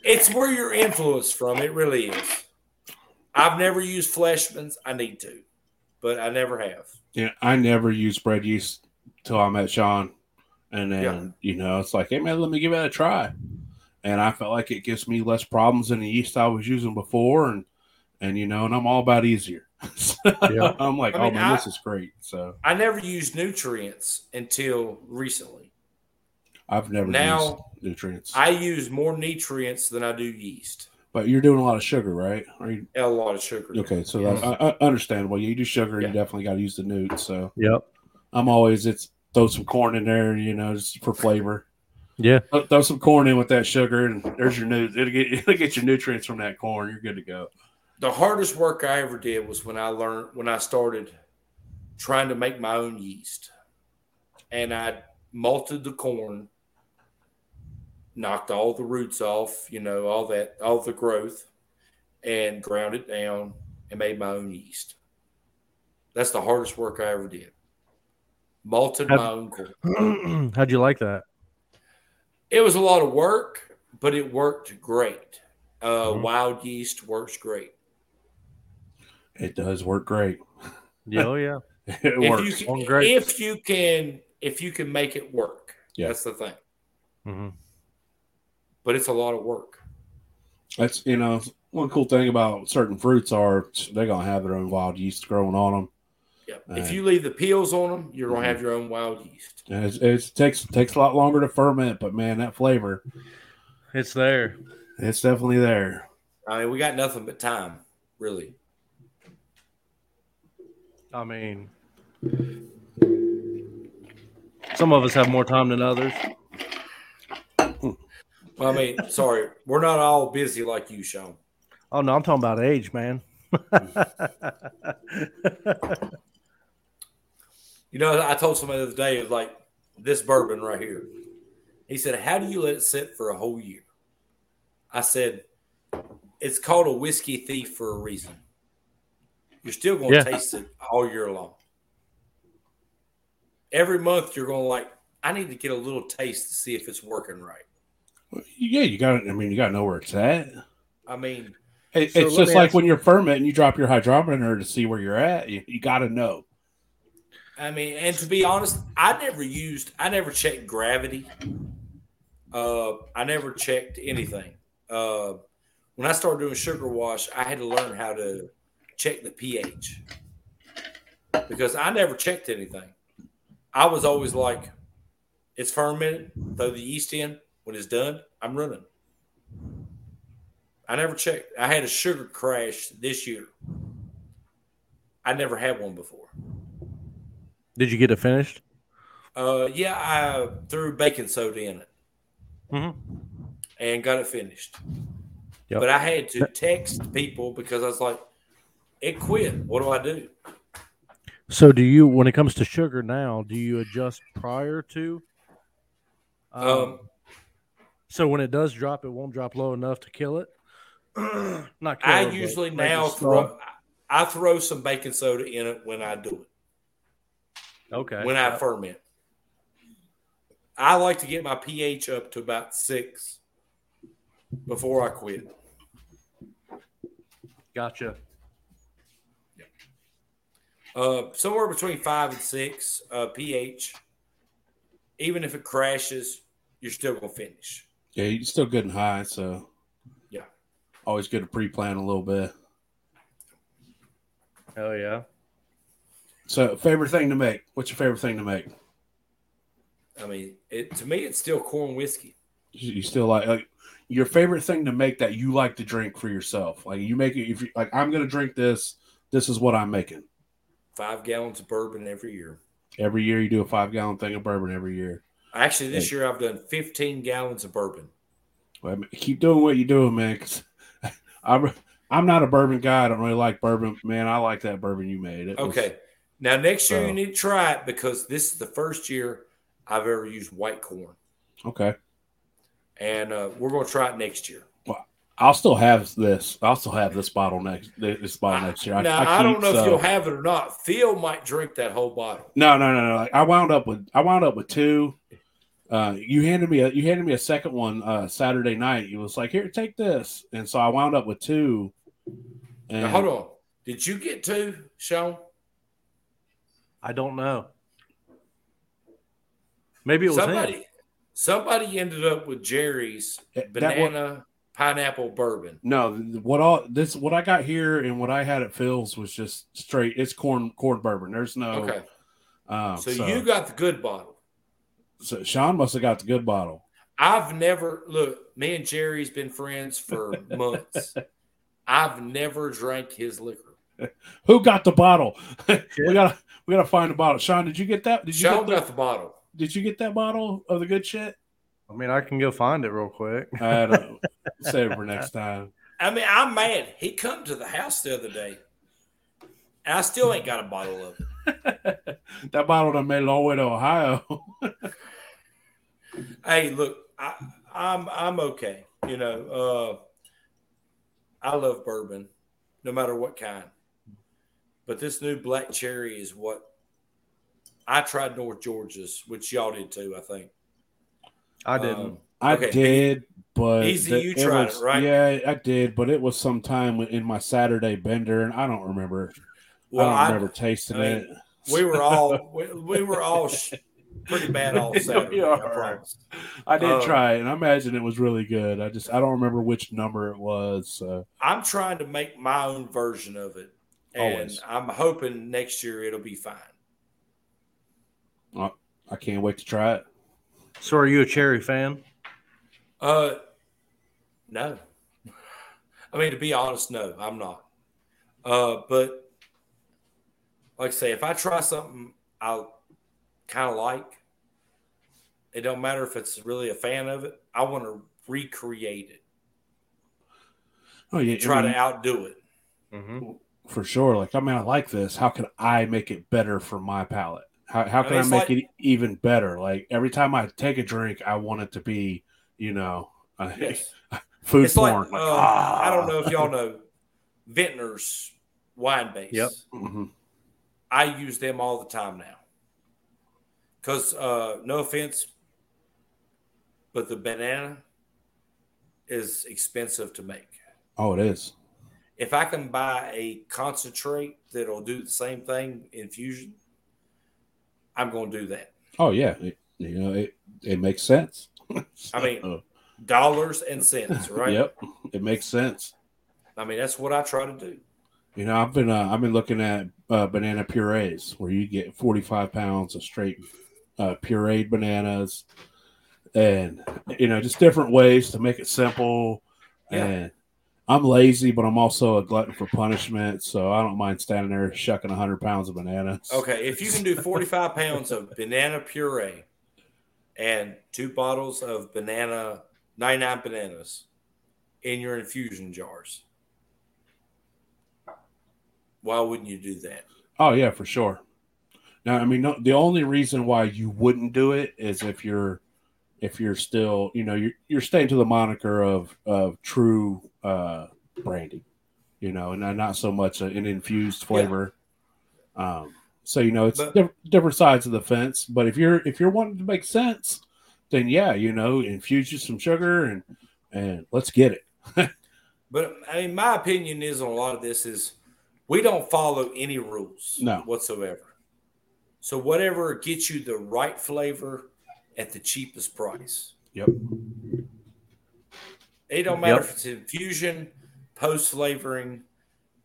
it's where you're influenced from. It really is. I've never used Fleischmann's. I need to, but I never have. Yeah, I never use bread yeast till I met Shawn, and then Yeah. you know it's like, hey man, let me give it a try, and I felt like it gives me less problems than the yeast I was using before, and and you know, and I'm all about easier. So Yeah. I'm like, I oh mean, man, I- this is great. So I never used nutrients until recently. I've never Now, used nutrients, I use more nutrients than I do yeast. But you're doing a lot of sugar, right? Are you A lot of sugar. okay? So Yes. that's uh, understandable. You do sugar, Yeah. you definitely got to use the newt. So Yep. I'm always it's throw some corn in there, you know, just for flavor. Yeah. Throw- Throw some corn in with that sugar, and there's your new. It'll get it'll get your nutrients from that corn. You're good to go. The hardest work I ever did was when I learned when I started trying to make my own yeast, and I malted the corn, knocked all the roots off, you know, all that, all the growth, and ground it down and made my own yeast. That's the hardest work I ever did. Malted Have- my own corn. How'd you like that? It was a lot of work, but it worked great. Uh, Mhm. Wild yeast works great. It does work great. Yeah, oh yeah. It If works. you can, grapes. if you can, if you can make it work, Yeah. that's the thing. hmm But it's a lot of work. That's you know one cool thing about certain fruits are they're gonna have their own wild yeast growing on them, Yeah. Right. If you leave the peels on them, you're gonna Mhm. have your own wild yeast. and it's, it's takes takes a lot longer to ferment. But man, that flavor, It's there. it's definitely there. I mean, we got nothing but time, really. I mean, some of us have more time than others. I mean, sorry, we're not all busy like you, Shawn. Oh no, I'm talking about age, man. You know, I told somebody the other day, it was like this bourbon right here. He said, How do you let it sit for a whole year? I said, It's called a whiskey thief for a reason. You're still going to Yeah. taste it all year long. Every month, you're going to like, I need to get a little taste to see if it's working right. Yeah, you got. It. I mean, you got to know where it's at. I mean, It, So it's just like when you're fermenting, you drop your hydrometer to see where you're at. You, you got to know. I mean, and to be honest, I never used, I never checked gravity. Uh, I never checked anything. Uh, when I started doing sugar wash, I had to learn how to check the pH because I never checked anything. I was always like, it's fermented, throw the yeast in. When it's done, I'm running. I never checked. I had a sugar crash this year. I never had one before. Did you get it finished? Uh, yeah, I threw baking soda in it Mhm. and got it finished. Yep. But I had to text people because I was like, it quit. What do I do? So, do you, when it comes to sugar now, do you adjust prior to? Um, so when it does drop, it won't drop low enough to kill it. Not kill I it, usually now throw I throw some baking soda in it when I do it, Okay. when I ferment. I like to get my pH up to about six before I quit. Gotcha. Uh, somewhere between five and six uh, pH. Even if it crashes, you're still gonna finish. Yeah, you're still good and high, so Yeah. always good to pre-plan a little bit. Hell yeah. So, favorite thing to make? What's your favorite thing to make? I mean, it to me, it's still corn whiskey. You still like, like your favorite thing to make that you like to drink for yourself? Like you make it if you like, I'm gonna drink this. This is what I'm making. Five gallons of bourbon every year. Every year you do a five gallon thing of bourbon every year. Actually, this year I've done 15 gallons of bourbon. Well, I mean, keep doing what you're doing, man. Cause I'm I'm not a bourbon guy. I don't really like bourbon, man. I like that bourbon you made. It was- Okay. Now, next year So- you need to try it because this is the first year I've ever used white corn. okay. And uh, we're going to try it next year. I'll still have this. I'll still have this bottle next. This bottle next year. now, I, don't keep, know if you'll have it or not. Phil might drink that whole bottle. No, no, no, no. Like, I wound up with I wound up with two. Uh, you handed me a you handed me a second one uh, Saturday night. You was like, "Here, take this," and so I wound up with two. And Now, hold on. Did you get two, Shawn? I don't know. Maybe it was somebody, him. somebody ended up with Jerry's That banana pineapple bourbon. No, what all this what I got here and what I had at Phil's was just straight. It's corn corn bourbon. There's no. Okay, Um, so, so, you got the good bottle. So Shawn must have got the good bottle. I've never look. Me and Jerry's been friends for months. I've never drank his liquor. Who got the bottle? we gotta we gotta find the bottle. Shawn, did you get that? Did you Shawn get the, got the bottle. Did you get that bottle of the good shit? I mean, I can go find it real quick. I don't save it for next time. I mean, I'm mad. He come to the house the other day. And I still ain't got a bottle of it. that bottle done made it all the way to Ohio. Hey, look, I, I'm I'm okay. You know, uh, I love bourbon, no matter what kind. But this new black cherry is what I tried North Georgia's, which y'all did too, I think. I didn't. Um, I Okay, did, but Eaze, the- you tried it, right? Yeah, I did, but it was sometime in my Saturday bender, and I don't remember. well, I I, don't remember tasting I mean, it. we were all we, we were all sh- pretty bad all Saturday. We I promise. I did um, try it, and I imagine it was really good. I just I don't remember which number it was. So I'm trying to make my own version of it, and Always. I'm hoping next year it'll be fine. I can't wait to try it. So, are you a cherry fan? Uh, no. I mean, to be honest, no, I'm not. Uh, but like I say, if I try something I kind of like, it don't matter if it's really a fan of it. I want to recreate it. Oh yeah, Try I mean, to outdo it. Mm-hmm. for sure. Like, I mean, I like this. How can I make it better for my palate? How, how can I, it's make like- it even better? Like every time I take a drink, I want it to be, you know, uh, Yes. food It's porn. Like, uh, ah. I don't know if y'all know Vintner's wine base. Yep. Mhm. I use them all the time now. Because, uh, no offense, but the banana is expensive to make. Oh, it is. If I can buy a concentrate that'll do the same thing infusion, I'm going to do that. Oh yeah, it, you know, it it makes sense. I mean, Dollars and cents, right? Yep, it makes sense. I mean, that's what I try to do. You know, I've been uh, I've been looking at uh, banana purees where you get 45 pounds of straight uh, pureed bananas, and you know, just different ways to make it simple. Yeah. And I'm lazy, but I'm also a glutton for punishment, so I don't mind standing there shucking 100 pounds of bananas. Okay, if you can do 45 pounds of banana puree and two bottles of banana, 99 bananas in your infusion jars, why wouldn't you do that? Oh yeah, for sure. Now, I mean, no, the only reason why you wouldn't do it is if you're if you're still, you know, you're you're staying to the moniker of of true uh brandy, you know, and not so much an infused flavor. Um, so you know, it's But- diff- different sides of the fence. But if you're if you're wanting to make sense, then yeah, you know, infuse you some sugar and and let's get it. But I mean, my opinion is on a lot of this is we don't follow any rules No. whatsoever. So whatever gets you the right flavor at the cheapest price. Yep. It don't matter Yep. if it's infusion, post flavoring,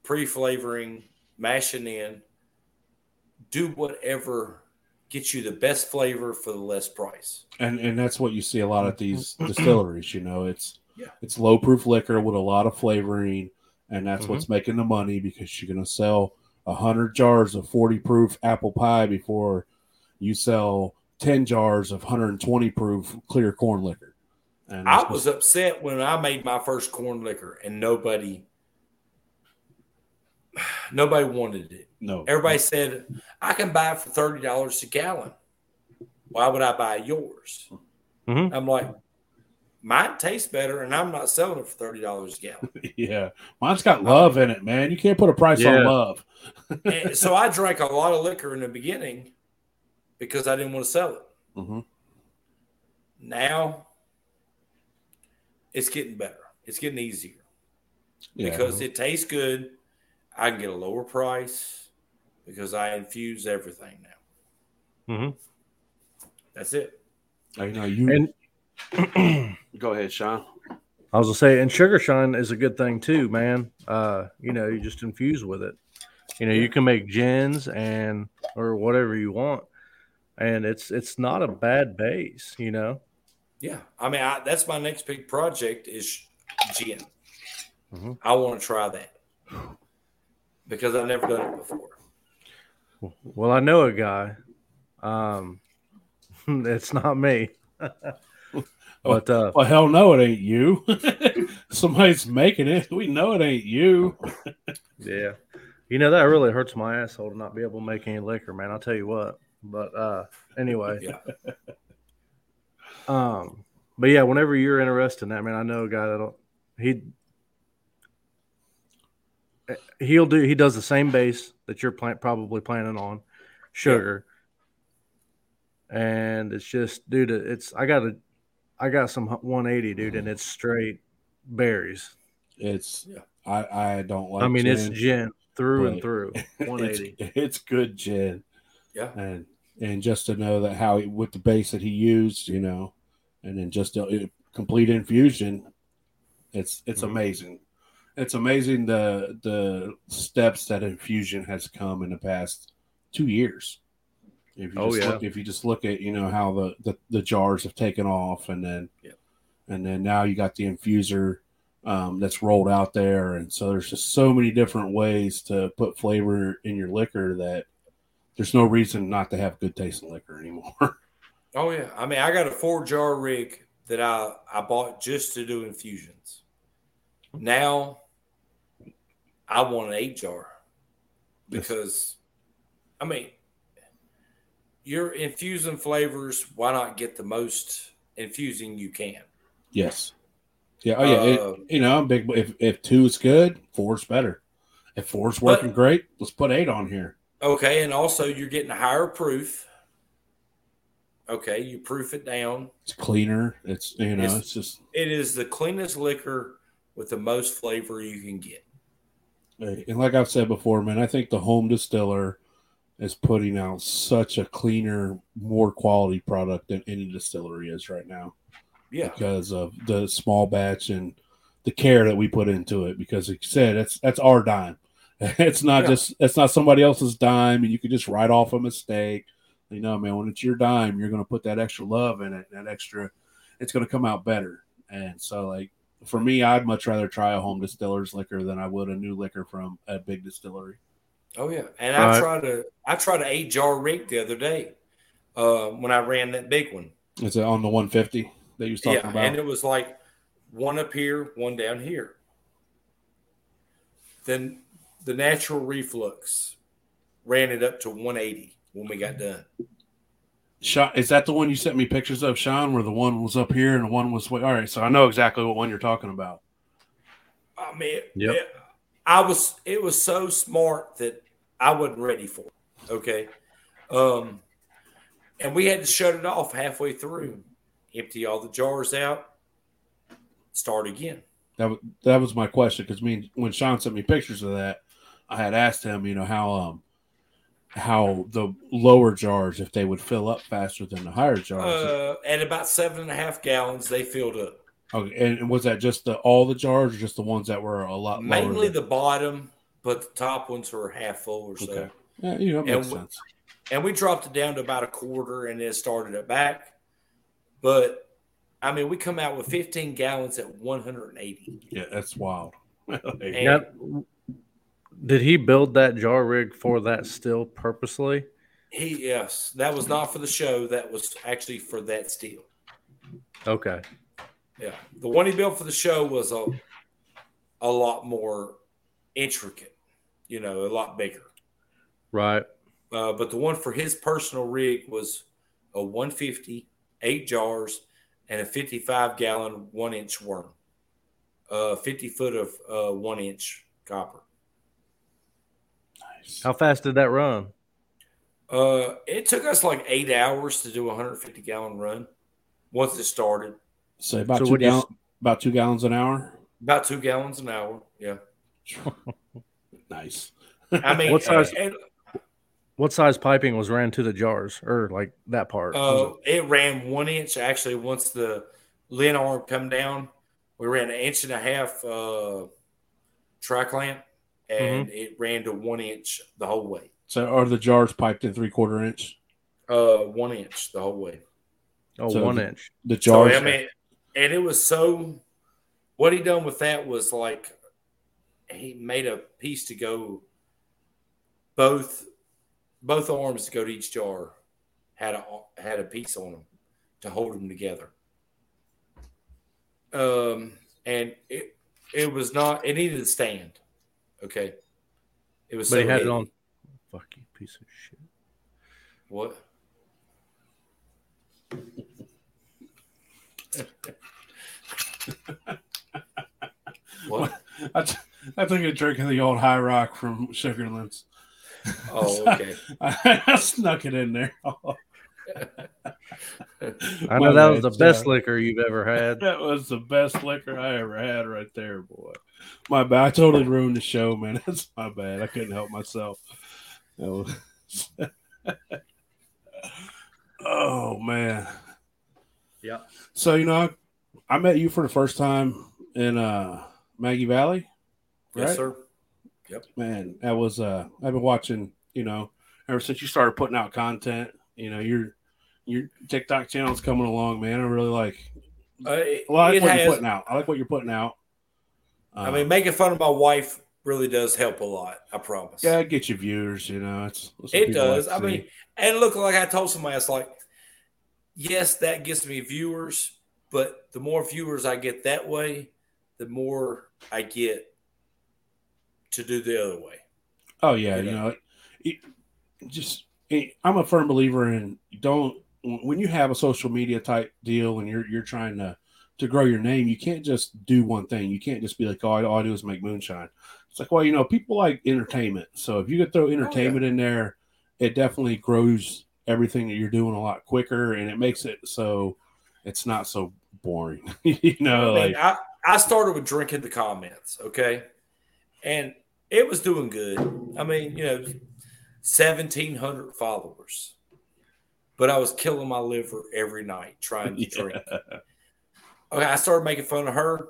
pre flavoring, mashing in. Do whatever gets you the best flavor for the less price. and and that's what you see a lot at these distilleries you know it's Yeah. it's low proof liquor with a lot of flavoring and that's Mhm. what's making the money because you're going to sell 100 jars of 40 proof apple pie before you sell 10 jars of 120 proof clear corn liquor and I that's was upset when I made my first corn liquor and nobody nobody wanted it. no Everybody said, I can buy it for thirty dollars a gallon. Why would I buy yours? Mhm. I'm like, mine tastes better, and I'm not selling it for thirty dollars a gallon. yeah mine's got love in it man you can't put a price on love and so I drank a lot of liquor in the beginning because I didn't want to sell it. Mhm. Now it's getting better. It's getting easier yeah because it tastes good. I can get a lower price because I infuse everything now. Mm-hmm. That's it. you know you And go ahead shawn I was gonna say, and sugar shine is a good thing too, man. Uh, you know, you just infuse with it. You know, you can make gins and or whatever you want, and it's it's not a bad base. You know, Yeah, I mean, I, that's my next big project is gin. Mhm. I want to try that because I've never done it before. well, I know a guy. Um, it's not me, but uh, well hell no it ain't you somebody's making it we know it ain't you yeah, you know that really hurts my asshole to not be able to make any liquor, man. I'll tell you what. But uh, anyway, Yeah, Um, but yeah, whenever you're interested in that, man, I know a guy that'll he he'll do he does the same base that you're plan, probably planning on, sugar, and it's just dude, it's I got a I got some 180, dude, and it's straight berries. It's Yeah. I I don't like. I mean, it's gin. Gin through and through. It's, 180. it's good gin, yeah. and and just to know that how he, with the base that he used, you know, and then just a, a complete infusion, it's it's Mhm. amazing. It's amazing the the steps that infusion has come in the past two years. If you Oh, just yeah. look, if you just look at you know how the, the the jars have taken off, and then Yeah. and then now you got the infuser um, that's rolled out there, and so there's just so many different ways to put flavor in your liquor that there's no reason not to have good tasting liquor anymore. Oh yeah. I mean, I got a four jar rig that I, I bought just to do infusions. Now I want an eight jar because, I mean, you're infusing flavors. Why not get the most infusing you can? Yes. Yeah. Oh yeah. It, um, you know, big. If if two is good, four's better. If four's working But- great, let's put eight on here. Okay, and also you're getting a higher proof. Okay, you proof it down. It's cleaner. It's you know, It's- it's just It is the cleanest liquor with the most flavor you can get. and like I've said before, man, I think the home distiller is putting out such a cleaner, more quality product than any distillery is right now. Yeah, because of the small batch and the care that we put into it. Because like you said, that's that's our dime. It's not Yeah. just it's not somebody else's dime, and you can just write off a mistake. You know, man, when it's your dime, you're going to put that extra love in it, that extra. It's going to come out better. And so, like for me, I'd much rather try a home distiller's liquor than I would a new liquor from a big distillery. Oh yeah, and I Right. tried a I tried an eight jar rig the other day uh, when I ran that big one. Is it on the 150 that you was talking Yeah, about? and it was like one up here, one down here. Then the natural reflux ran it up to 180 when we got done. Shawn, is that the one you sent me pictures of, Shawn, where the one was up here and the one was way? All right, so I know exactly what one you're talking about. I mean, Yep. it- I was it was so smart that I wasn't ready for it. Okay. Um and we had to shut it off halfway through, empty all the jars out, start again. That was that was my question because me when Shawn sent me pictures of that, I had asked him, you know, how um how the lower jars if they would fill up faster than the higher jars. Uh, at about seven and a half gallons, they filled up. okay, and was that just the all the jars or just the ones that were a lot lower? Mainly than- the bottom, but the top ones were half full or so. Okay. yeah, you know, and makes sense. And we dropped it down to about a quarter and then started it back. But I mean, we come out with 15 gallons at 180. Yeah, that's wild. And- Now, did he build that jar rig for that still purposely? He yes, that was not for the show. That was actually for that still. Okay. Yeah, the one he built for the show was a a lot more intricate. You know, a lot bigger. Right. Uh, but the one for his personal rig was a 150, eight jars, and a 55 gallon one inch worm, uh, 50 foot of uh, one inch copper. Nice. How fast did that run? Uh, it took us like eight hours to do a 150 gallon run once it started. So about So two would you- about two gallons an hour. About two gallons an hour. Yeah. Nice. I mean, What size- and, What size piping was ran to the jars, or like that part? uh, it ran one inch. Actually, once the lid arm come down, we ran an inch and a half uh, tri clamp, and it ran to one inch the whole way. So are the jars piped in three quarter inch? Uh, one inch the whole way. oh, so one the- inch. The So jars. I mean, and it was so. What he done with that was like, he made a piece to go. Both, both arms to go to each jar, had a had a piece on them to hold them together. Um, and it it was not. It needed a stand. Okay, it was. But so he had it heavy. on. Fuck you, piece of shit. What? what? I, t- I took a drink of the old High Rock from Sugarlands. Oh, okay. I snuck it in there. I know that was the best John. liquor you've ever had. That was the best liquor I ever had right there, boy. My bad. I totally ruined the show, man. That's my bad. I couldn't help myself. Was- oh man. Yeah. So you know, I, I met you for the first time in uh Maggie Valley. Yes, Right. Sir. Man, that was uh I've been watching, you know, ever since you started putting out content, you know, your your TikTok channel's coming along, man. I really like Uh, it, well, I like what you're putting out. I like what you're putting out. I Uh, mean, making fun of my wife really does help a lot. I promise. yeah, it gets you viewers, you know. It's, it's it people like does. I see. mean, and look, like I told somebody, it's like, yes, that gets me viewers, But the more viewers I get that way, the more I get to do the other way. Oh yeah, You you know? know, it, just it, I'm a firm believer in don't when you have a social media type deal and you're you're trying to to grow your name, you can't just do one thing. You can't just be like, oh, all I do is make moonshine. It's like, well, you know, people like entertainment. So if you could throw oh, entertainment in there, it definitely grows everything that you're doing a lot quicker, and it makes it so it's not so boring. you know, I mean, like I, I started with drinking the comments, okay? And it was doing good. I mean, you know, 1,700 followers. But I was killing my liver every night trying to drink. Okay, I started making fun of her.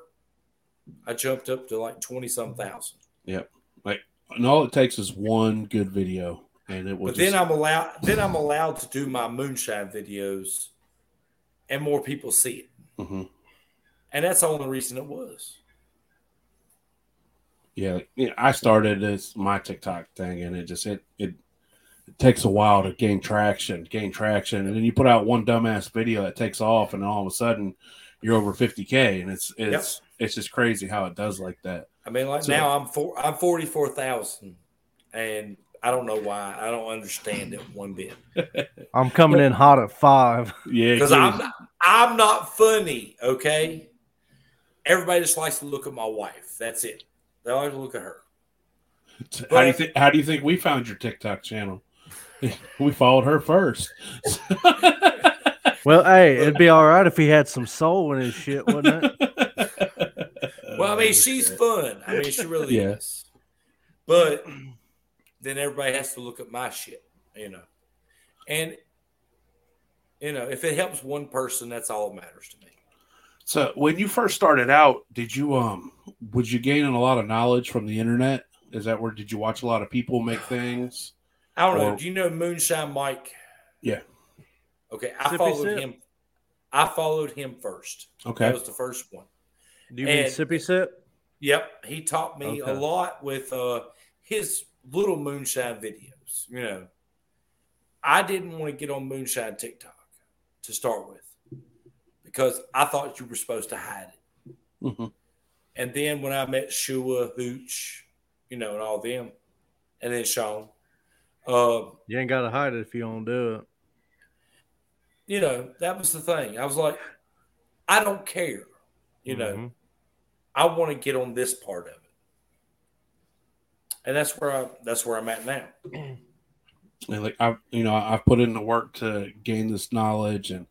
I jumped up to like 20 some thousand. Yep. Like, and all it takes is one good video, and it will. But just, then I'm allowed then I'm allowed to do my moonshine videos and more people see it. Mhm. And that's the only reason it was. Yeah, yeah, I started as my TikTok thing, and it just it, it it takes a while to gain traction, gain traction, and then you put out one dumbass video that takes off, and all of a sudden you're over 50k, and it's it's it's just crazy how it does like that. I mean, like So- now I'm four, I'm forty four thousand, and I don't know why. I don't understand it one bit I'm coming in hot at five. Yeah, because I'm not, I'm not funny. Okay, everybody just likes to look at my wife. That's it. They like to look at her. how do you think? How do you think we found your TikTok channel? we followed her first. Well, hey, it'd be all right if he had some soul in his shit, wouldn't it? Well, I mean, she's fun. I mean, she really Yeah. is. But then everybody has to look at my shit, you know. And you know, if it helps one person, that's all that matters to me. So when you first started out, did you um would you gain a lot of knowledge from the internet? Is that where did you watch a lot of people make things? I don't know. Do you know Moonshine Mike? Yeah. Okay, I Sippy followed sip. him. I followed him first. Okay. That was the first one. Do you mean sippy sip? Yep, he taught me Okay. a lot with uh, his little moonshine videos. You know, I didn't want to get on moonshine TikTok to start with because I thought you were supposed to hide it. Mhm. And then when I met Shua, Hooch, you know, and all them, and then Shawn, uh, You ain't got to hide it if you don't do it. you know, that was the thing. I was like, I don't care. You know, Mhm. I want to get on this part of it. And that's where I that's where I'm at now. And like I've you know I've put in the work to gain this knowledge, and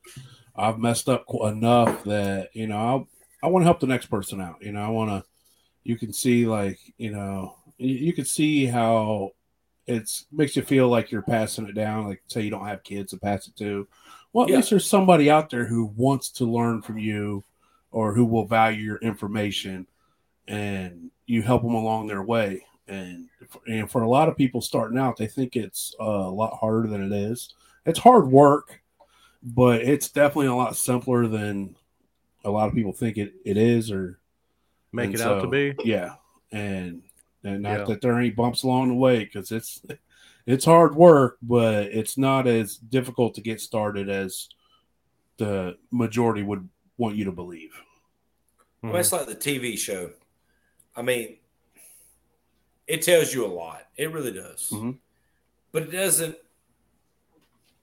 I've messed up enough that you know I I want to help the next person out. You know I want to. You can see like you know you, you can see how it's makes you feel like you're passing it down. Like say you don't have kids to pass it to. Well, at Yeah. least there's somebody out there who wants to learn from you, or who will value your information, and you help them along their way. And and for a lot of people starting out, they think it's uh, a lot harder than it is. It's hard work, but it's definitely a lot simpler than a lot of people think it, it is. Or Make and it out to be. yeah, and and not Yeah. that there ain't bumps along the way because it's it's hard work, but it's not as difficult to get started as the majority would want you to believe. Well, it's like the TV show. I mean, it tells you a lot. It really does. Mhm. But it doesn't.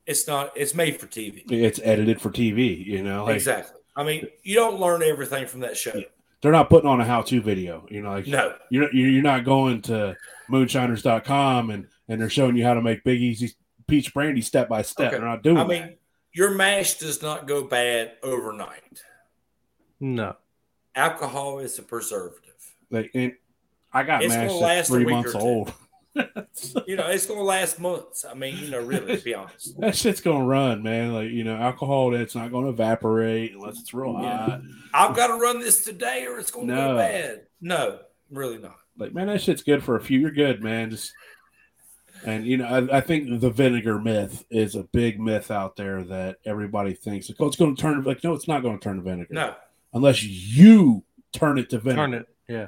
It's not. It's made for TV. It's edited for TV, you know. Like exactly. I mean, you don't learn everything from that show. They're not putting on a how-to video, you know. Like No. you're you're not going to moonshiners.com and and they're showing you how to make Big Eaze peach brandy step by step. Okay. They're not doing. I that. mean, your mash does not go bad overnight. No. Alcohol is a preservative. like and I got It's gonna mashed at a three week months or old. You know, it's going to last months. I mean, you know, really, to be honest. that shit's gonna run, man. Like you know, alcohol that's not gonna evaporate unless it's real Yeah. hot. I've got to run this today, or it's going to No. go bad. No, really not. Like man, that shit's good for a few. You're good, man. Just and you know, I, I think the vinegar myth is a big myth out there that everybody thinks like, oh, it's going to turn like no, it's not going to turn to vinegar. No, unless you turn it to vinegar. Turn it. Yeah.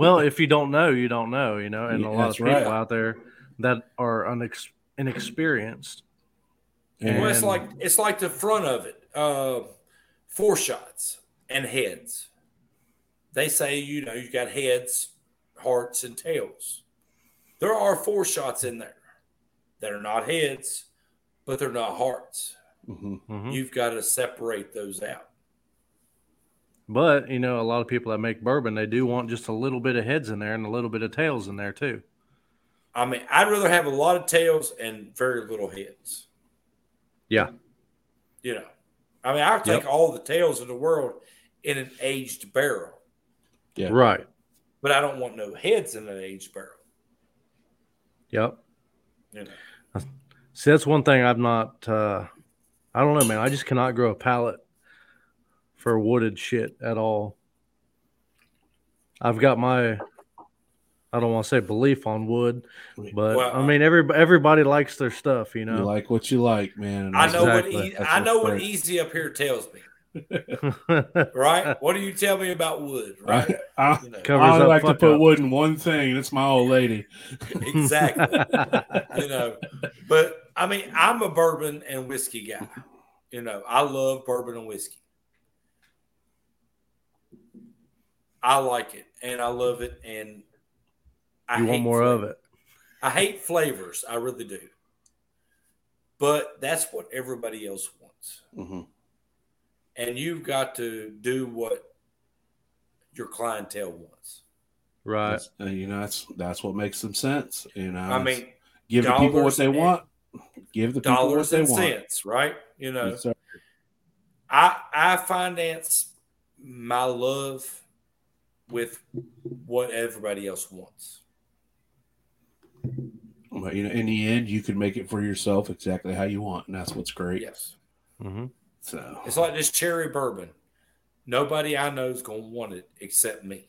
Well, if you don't know, you don't know, you know, and Yeah, a lot of people right. out there that are unex- inexperienced. And, well, it's like it's like the front of it. Uh, foreshots and heads. They say, you know, you got heads, hearts, and tails. There are foreshots in there that are not heads, but they're not hearts. hmm Mhm. You've got to separate those out. But you know, a lot of people that make bourbon, they do want just a little bit of heads in there and a little bit of tails in there too. I mean, I'd rather have a lot of tails and very little heads. Yeah. You know, I mean, I'll take all the tails in the world in an aged barrel, Yeah. Right. but I don't want no heads in an aged barrel. Yep. You know, See, that's one thing I'm not. Uh, I don't know, man. I just cannot grow a palate for wooded shit at all. I've got my. I don't want to say belief on wood, but Well, I mean, every everybody likes their stuff, you know. You like what you like, man. I know Exactly. what e- That's I know what Eaze up here tells me. Right? what do you tell me about wood? Right? I, You know, I like to put up. wood in one thing. It's my old lady. exactly. you know, but I mean, I'm a bourbon and whiskey guy. You know, I love bourbon and whiskey. I like it and I love it, and I you want hate more of it? I hate flavors. I really do. But that's what everybody else wants, hmm and you've got to do what your clientele wants. Right. That's, uh, you know, that's that's what makes some sense. You know, I mean, give the people what they and- want. Give the people what dollars they and want. cents, right? You know, Yes. I I finance my love with what everybody else wants. But you know, in the end, you can make it for yourself exactly how you want, and that's what's great. Yes, Mm-hmm. So it's like this cherry bourbon. Nobody I know is going to want it except me.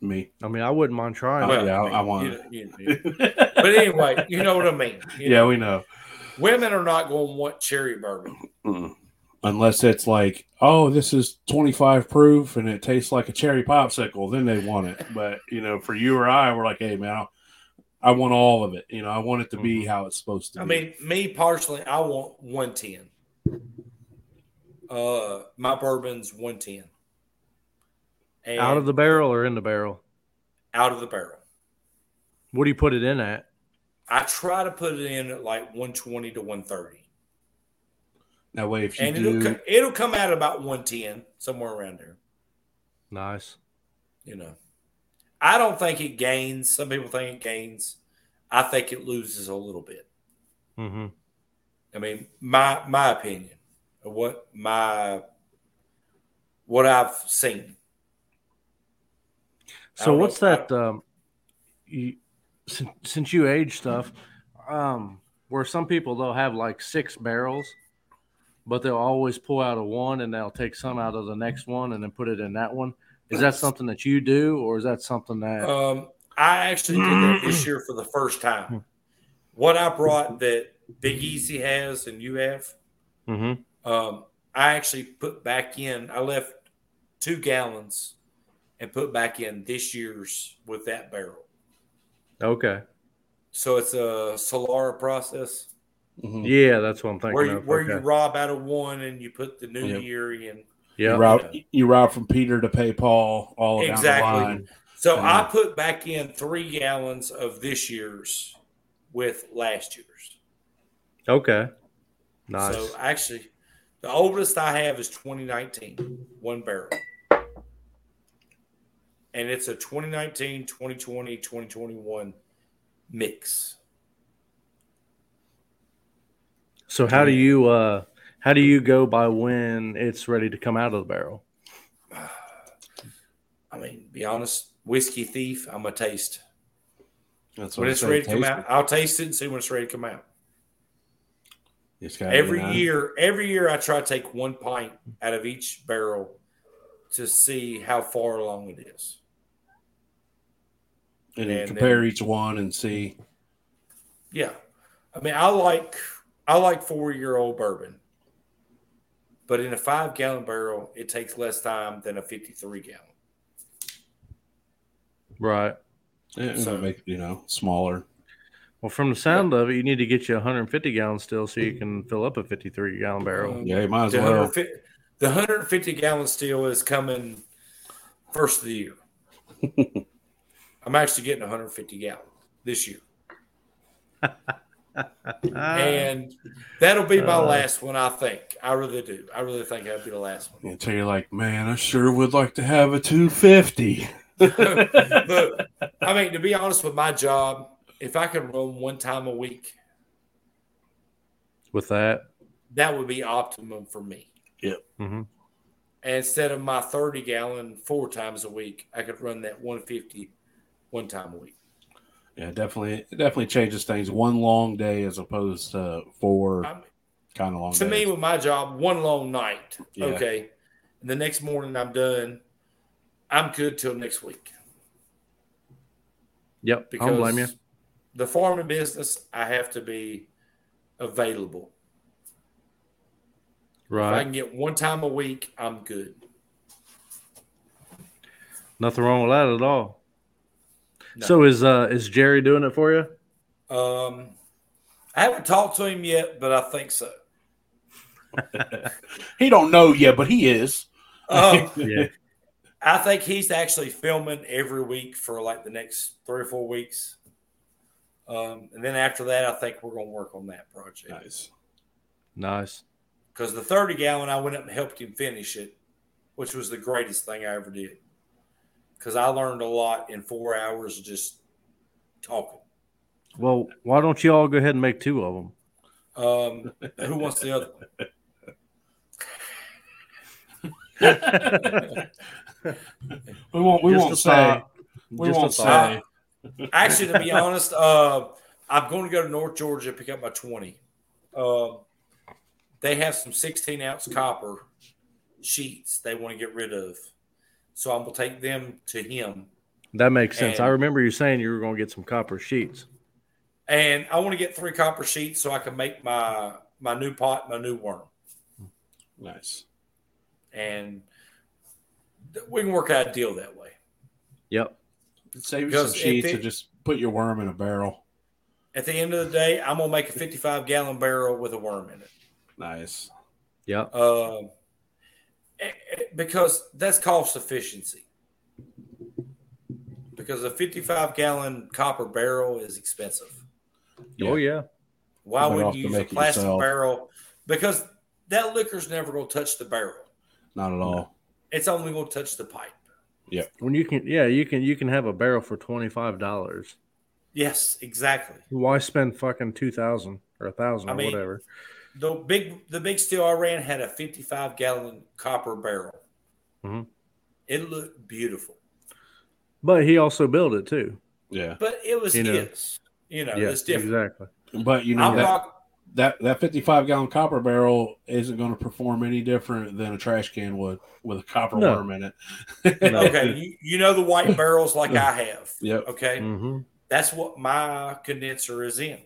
me, I mean, I wouldn't mind trying. Well, it. yeah, I- mean, I want you it. know- you know. but anyway, you know what I mean. You yeah, know, we know. women are not going to want cherry bourbon. Mm. Unless it's like, oh, this is 25 proof and it tastes like a cherry popsicle, then they want it. But, you know, for you or I, we're like, hey, man, I, I want all of it. You know, I want it to be Mhm. how it's supposed to I be. mean, me personally, I want one ten. Uh, my bourbon's one ten. Out of the barrel or in the barrel? out of the barrel. What do you put it in at? I try to put it in at like 120 to 130. That way, if you And do, it'll, it'll come out at about 110, somewhere around there. Nice. You know, I don't think it gains. Some people think it gains. I think it loses a little bit. hmm I mean, my my opinion of what my what I've seen. So what's know. that? Um, you, since, since you age stuff, um, where some people they'll have like six barrels, but they'll always pull out of one and they'll take some out of the next one and then put it in that one. Is that something that you do, or is that something that? Um, I actually did that this year for the first time. What I brought that Big Eaze has and you have, hmm um, I actually put back in. I left two gallons and put back in this year's with that barrel. Okay. So it's a Solera process Mhm. Yeah, that's what I'm thinking where you of. where okay. you rob out of one and you put the new Yep. year in. yeah. you, route, you route from Peter to pay Paul all down the Exactly. line. So Yeah. I put back in three gallons of this year's with last year's. Okay. Nice. So actually, the oldest I have is 2019, one barrel. And it's a 2019, 2020, 2021 mix. So how do you uh how do you go by when it's ready to come out of the barrel? I mean, be honest, whiskey thief, I'm a taste. That's When I it's say, ready to come taste out, it. I'll taste it and see when it's ready to come out. It's gotta be Every year, every year I try to take one pint out of each barrel to see how far along it is. and and compare then- each one and see. Yeah. I mean, I like I like four year old bourbon, but in a five gallon barrel, it takes less time than a fifty three gallon. Right. And So- so make you know smaller. Well, from the sound of it, you need to get you 150 gallons still, so you can fill up a 53 gallon barrel. Um, Yeah, you might as The, well. 150 the The 150 gallon still is coming first of the year. I'm actually getting 150 gallon this year. and that'll be my Uh. last one, I think. I really do. I really think that'll be the last one. Until you're like, man, I sure would like to have a 250. But I mean, to be honest with my job, if I could run one time a week, With that, that would be optimum for me. Yep. hmm And instead of my 30 gallon four times a week, I could run that 150 one time a week. Yeah, definitely. It definitely changes things. One long day as opposed to four I'm, kind of long to me, with my job, one long night. Yeah. Okay. And the next morning I'm done. I'm good till next week. Yep, I Because don't blame you. the farming business, I have to be available. Right. If I can get one time a week, I'm good. nothing wrong with that at all. No. So is uh is Jerry doing it for you? Um, I haven't talked to him yet, but I think so. He don't know yet, but he is. Um, Yeah, I think he's actually filming every week for like the next three or four weeks. Um, and then after that, I think we're going to work on that project. nice. nice. Because the 30 gallon, I went up and helped him finish it, which was the greatest thing I ever did. Because I learned a lot in four hours just talking. Well, why don't you all go ahead and make two of them? Um, who wants the other one? We won't. We Just won't a say. thought. We Just won't thought. say. Actually, to be honest, uh, I'm going to go to North Georgia to pick up my 20. Um, they have some 16 ounce copper sheets they want to get rid of. So I'm going to take them to him. That makes sense. I remember you saying you were going to get some copper sheets. And I want to get three copper sheets so I can make my my new pot, my new worm. Nice. And we can work out a deal that way. Yep. Save you Because some sheets it- and just put your worm in a barrel. At the end of the day, I'm going to make a 55 gallon barrel with a worm in it. Nice. Yep. Eh, because that's cost efficiency. Because a 55 gallon copper barrel is expensive. Oh yeah. Why Better would you use a plastic yourself. barrel? Because that liquor's never going to touch the barrel. Not at all. It's only going to touch the pipe. Yeah. When you can, yeah, you can you can have a barrel for twenty five dollars. Yes, exactly. Why spend fucking two thousand or a thousand I or mean- whatever? The big the big still I ran had a 55 gallon copper barrel. Mhm. It looked beautiful, But he also built it too. Yeah. but it was You know. his. You know, yeah, it's different. exactly. But you know I'm that, rock, that that 55 gallon copper barrel isn't going to perform any different than a trash can would with a copper No. worm in it. No. okay, you, you know the white barrels like I have. Yep. Okay, hmm that's what my condenser is in,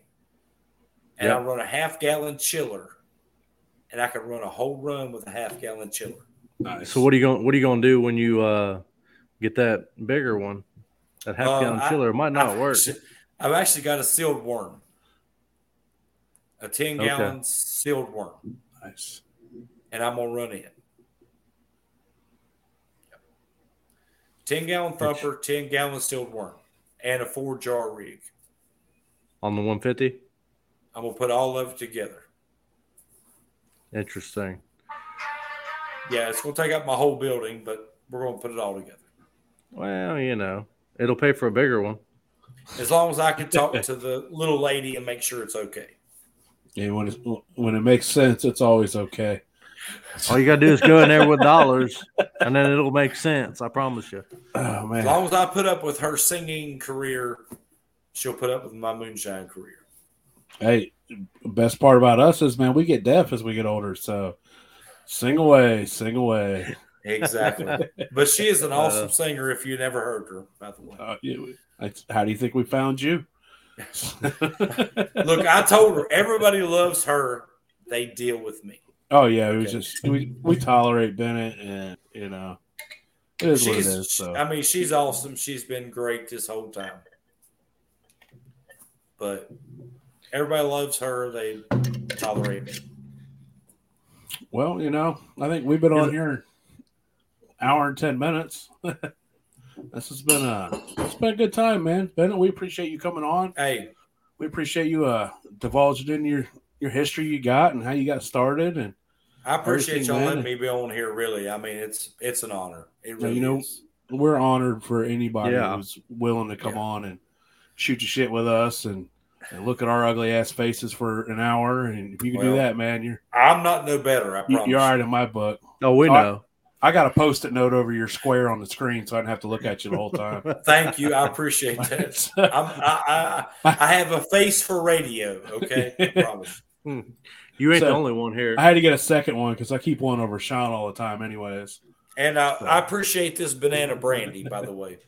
and Yep. I run a half gallon chiller, and I can run a whole run with a half gallon chiller. Nice. So what are you going? What are you going to do when you uh, get that bigger one? That half Uh, gallon I- chiller might not I've work. Actually, I've actually got a sealed worm, a ten Okay. gallon sealed worm, Nice. and I'm gonna run it. Ten gallon thumper, ten gallon sealed worm, and a four jar rig. on the 150. I'm gonna put all of it together. Interesting. Yeah, it's gonna take up my whole building, but we're gonna put it all together. Well, you know, it'll pay for a bigger one. As long as I can talk to the little lady and make sure it's okay. And when it, when it makes sense, it's always okay. All you got to do is go in there with dollars, and then it'll make sense. I promise you. Oh man! As long as I put up with her singing career, she'll put up with my moonshine career. Hey, best part about us is man, we get deaf as we get older. So sing away, sing away. Exactly. but she is an awesome singer if you never heard her, by the way. Uh, I- how do you think we found you? Look, I told her everybody loves her. They deal with me. oh yeah, we Okay. just we, we tolerate Bennett, and you know it is what it She's, is. So I mean, she's awesome. She's been great this whole time. But everybody loves her. They tolerate me. Well, you know, I think we've been on here hour and ten minutes. this has been a it's been a good time, man. Bennett, we appreciate you coming on. Hey, We appreciate you uh divulging in your your history you got and how you got started and I appreciate y'all man. letting me be on here. Really, I mean, it's it's an honor. It really you know, is. we're honored for anybody Yeah. who's willing to come Yeah. on and shoot your shit with us and, and look at our ugly ass faces for an hour. And if you can do that, man, you're I'm not no better. I you- promise. you're all right in my book. Oh, we All right. know. I got a post-it note over your square on the screen, so I didn't have to look at you the whole time. Thank you. I appreciate that. I'm, I, I I have a face for radio. Okay, I promise. Hmm. You ain't So- the only one here. I had to get a second one because I keep one over Shawn all the time, anyways. And uh, I, I appreciate this banana brandy, by the way.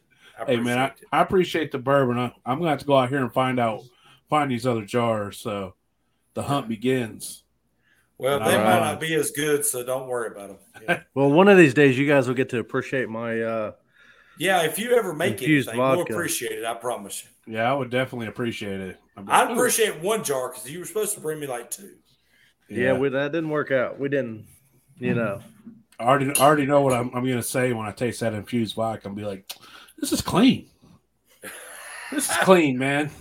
I Hey, man, I, appreciate. I appreciate the bourbon. I, I'm gonna have to go out here and find out, find these other jars. So the hunt begins. Well, All they might not be as good, so don't worry about them. Yeah, Well, one of these days, you guys will get to appreciate my. uh Yeah, if you ever make Infused anything, we'll appreciate it. I promise you. Yeah, I would definitely appreciate it. I'd be I'd appreciate one jar because you were supposed to bring me like two. Yeah, we, that didn't work out. We didn't. You know. I already I already know what I'm, I'm gonna say when I taste that infused vodka. I'm be like, this is clean. This is clean, man.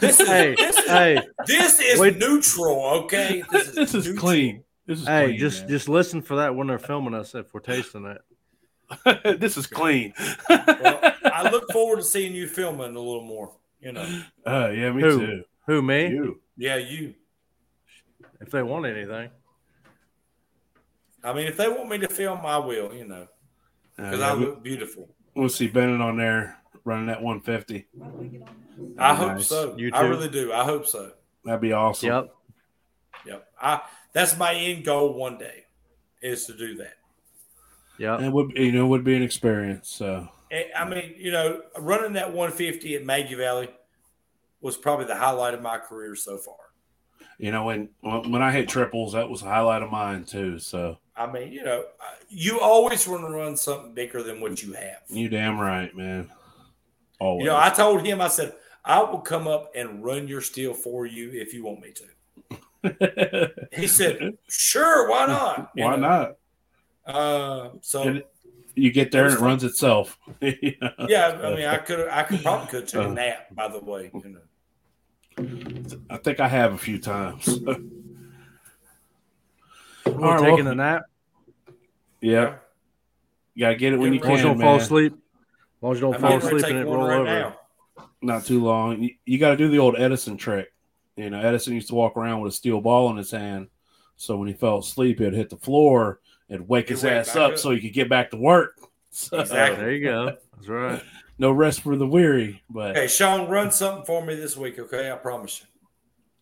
This is Hey, this is, hey, this is Wait. neutral. Okay, This, this is neutral. clean. This is hey! clean, Just man. just listen for that when they're filming us if we're tasting it. this is clean. Well, I look forward to seeing you filming a little more. You know, uh, yeah, me Who? too. Who me? You. yeah, you. If they want anything. I mean, if they want me to film, I will. You know, Uh, because yeah, I we- look beautiful. we'll see Bennett on there running that 150. I hope so. You I really do. I hope so. That'd be awesome. Yep. Yep. I that's my end goal one day is to do that. Yeah. And it would you know would be an experience. So And, I mean, you know, running that 150 at Maggie Valley was probably the highlight of my career so far. you know when when I hit triples, that was a highlight of mine too. So I mean, you know, you always want to run something bigger than what you have. you damn right, man. Always. You know, I told him, I said, I will come up and run your still for you if you want me to. He said, Sure, why not? You Why know, not? Uh, so And- You get there and it It runs itself. You know? yeah, I mean, I could, I could probably could take a nap. By the way, you know. I think I have a few times. We're All right, taking well- a nap. yeah, you gotta get it when you As long as you can, don't fall asleep. As long as you don't I'm fall asleep and it roll right over. now. Not too long. You, you got to do the old Edison trick. You know, Edison used to walk around with a steel ball in his hand, so when he fell asleep, he'd hit the floor and wake He'd his wake ass up, up. so he could get back to work. So, Exactly. There you go. That's right. no rest for the weary. But hey, Shawn, run something for me this week, okay? I promise you.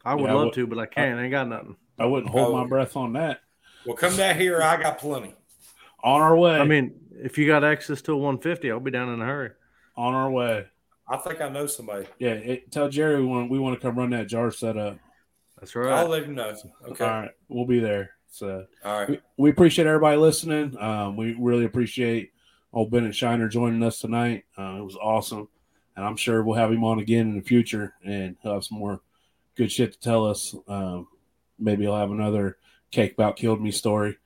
I would Yeah, I love would- to, but I can't. I ain't got nothing. I wouldn't hold Oh. my breath on that. Well, come down here. I got plenty. On our way. I mean, if you got access to a 150, I'll be down in a hurry. on our way. I think I know somebody. Yeah, it, tell Jerry we want we want to come run that jar set up. That's right. I'll let him know. Okay. All right, we'll be there. So All right. we, we appreciate everybody listening. Um, we really appreciate old Bennett Shiner joining us tonight. Uh, it was awesome, and I'm sure we'll have him on again in the future, and he'll have some more good shit to tell us. Um, maybe he'll have another cake about killed me story.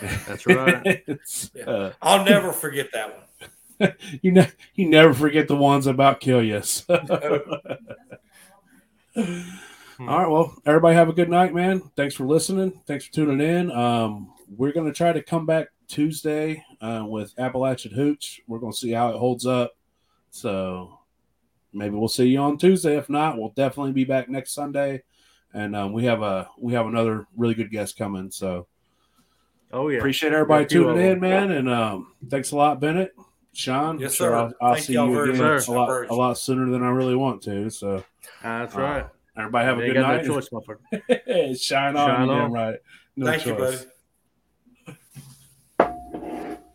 That's right. Yeah. uh, I'll never forget that one. you ne- you never forget the ones about kill you. So- All right, well, everybody have a good night, man. Thanks for listening. Thanks for tuning in. Um, we're gonna try to come back Tuesday uh, with Appalachian Hooch. We're gonna see how it holds up. So maybe we'll see you on Tuesday. If not, we'll definitely be back next Sunday. And um, we have a we have another really good guest coming. So Oh yeah. appreciate everybody Yeah, a few tuning in, man. And um, thanks a lot, Bennett, Shawn. Yes, sir. I'll, I'll see y'all you very again much. a lot Encouraged. a lot sooner than I really want to. So That's uh, right. everybody have a good got night. no choice, motherfucker. Shine on, Shine you damn on. right. No Thank you, choice. buddy.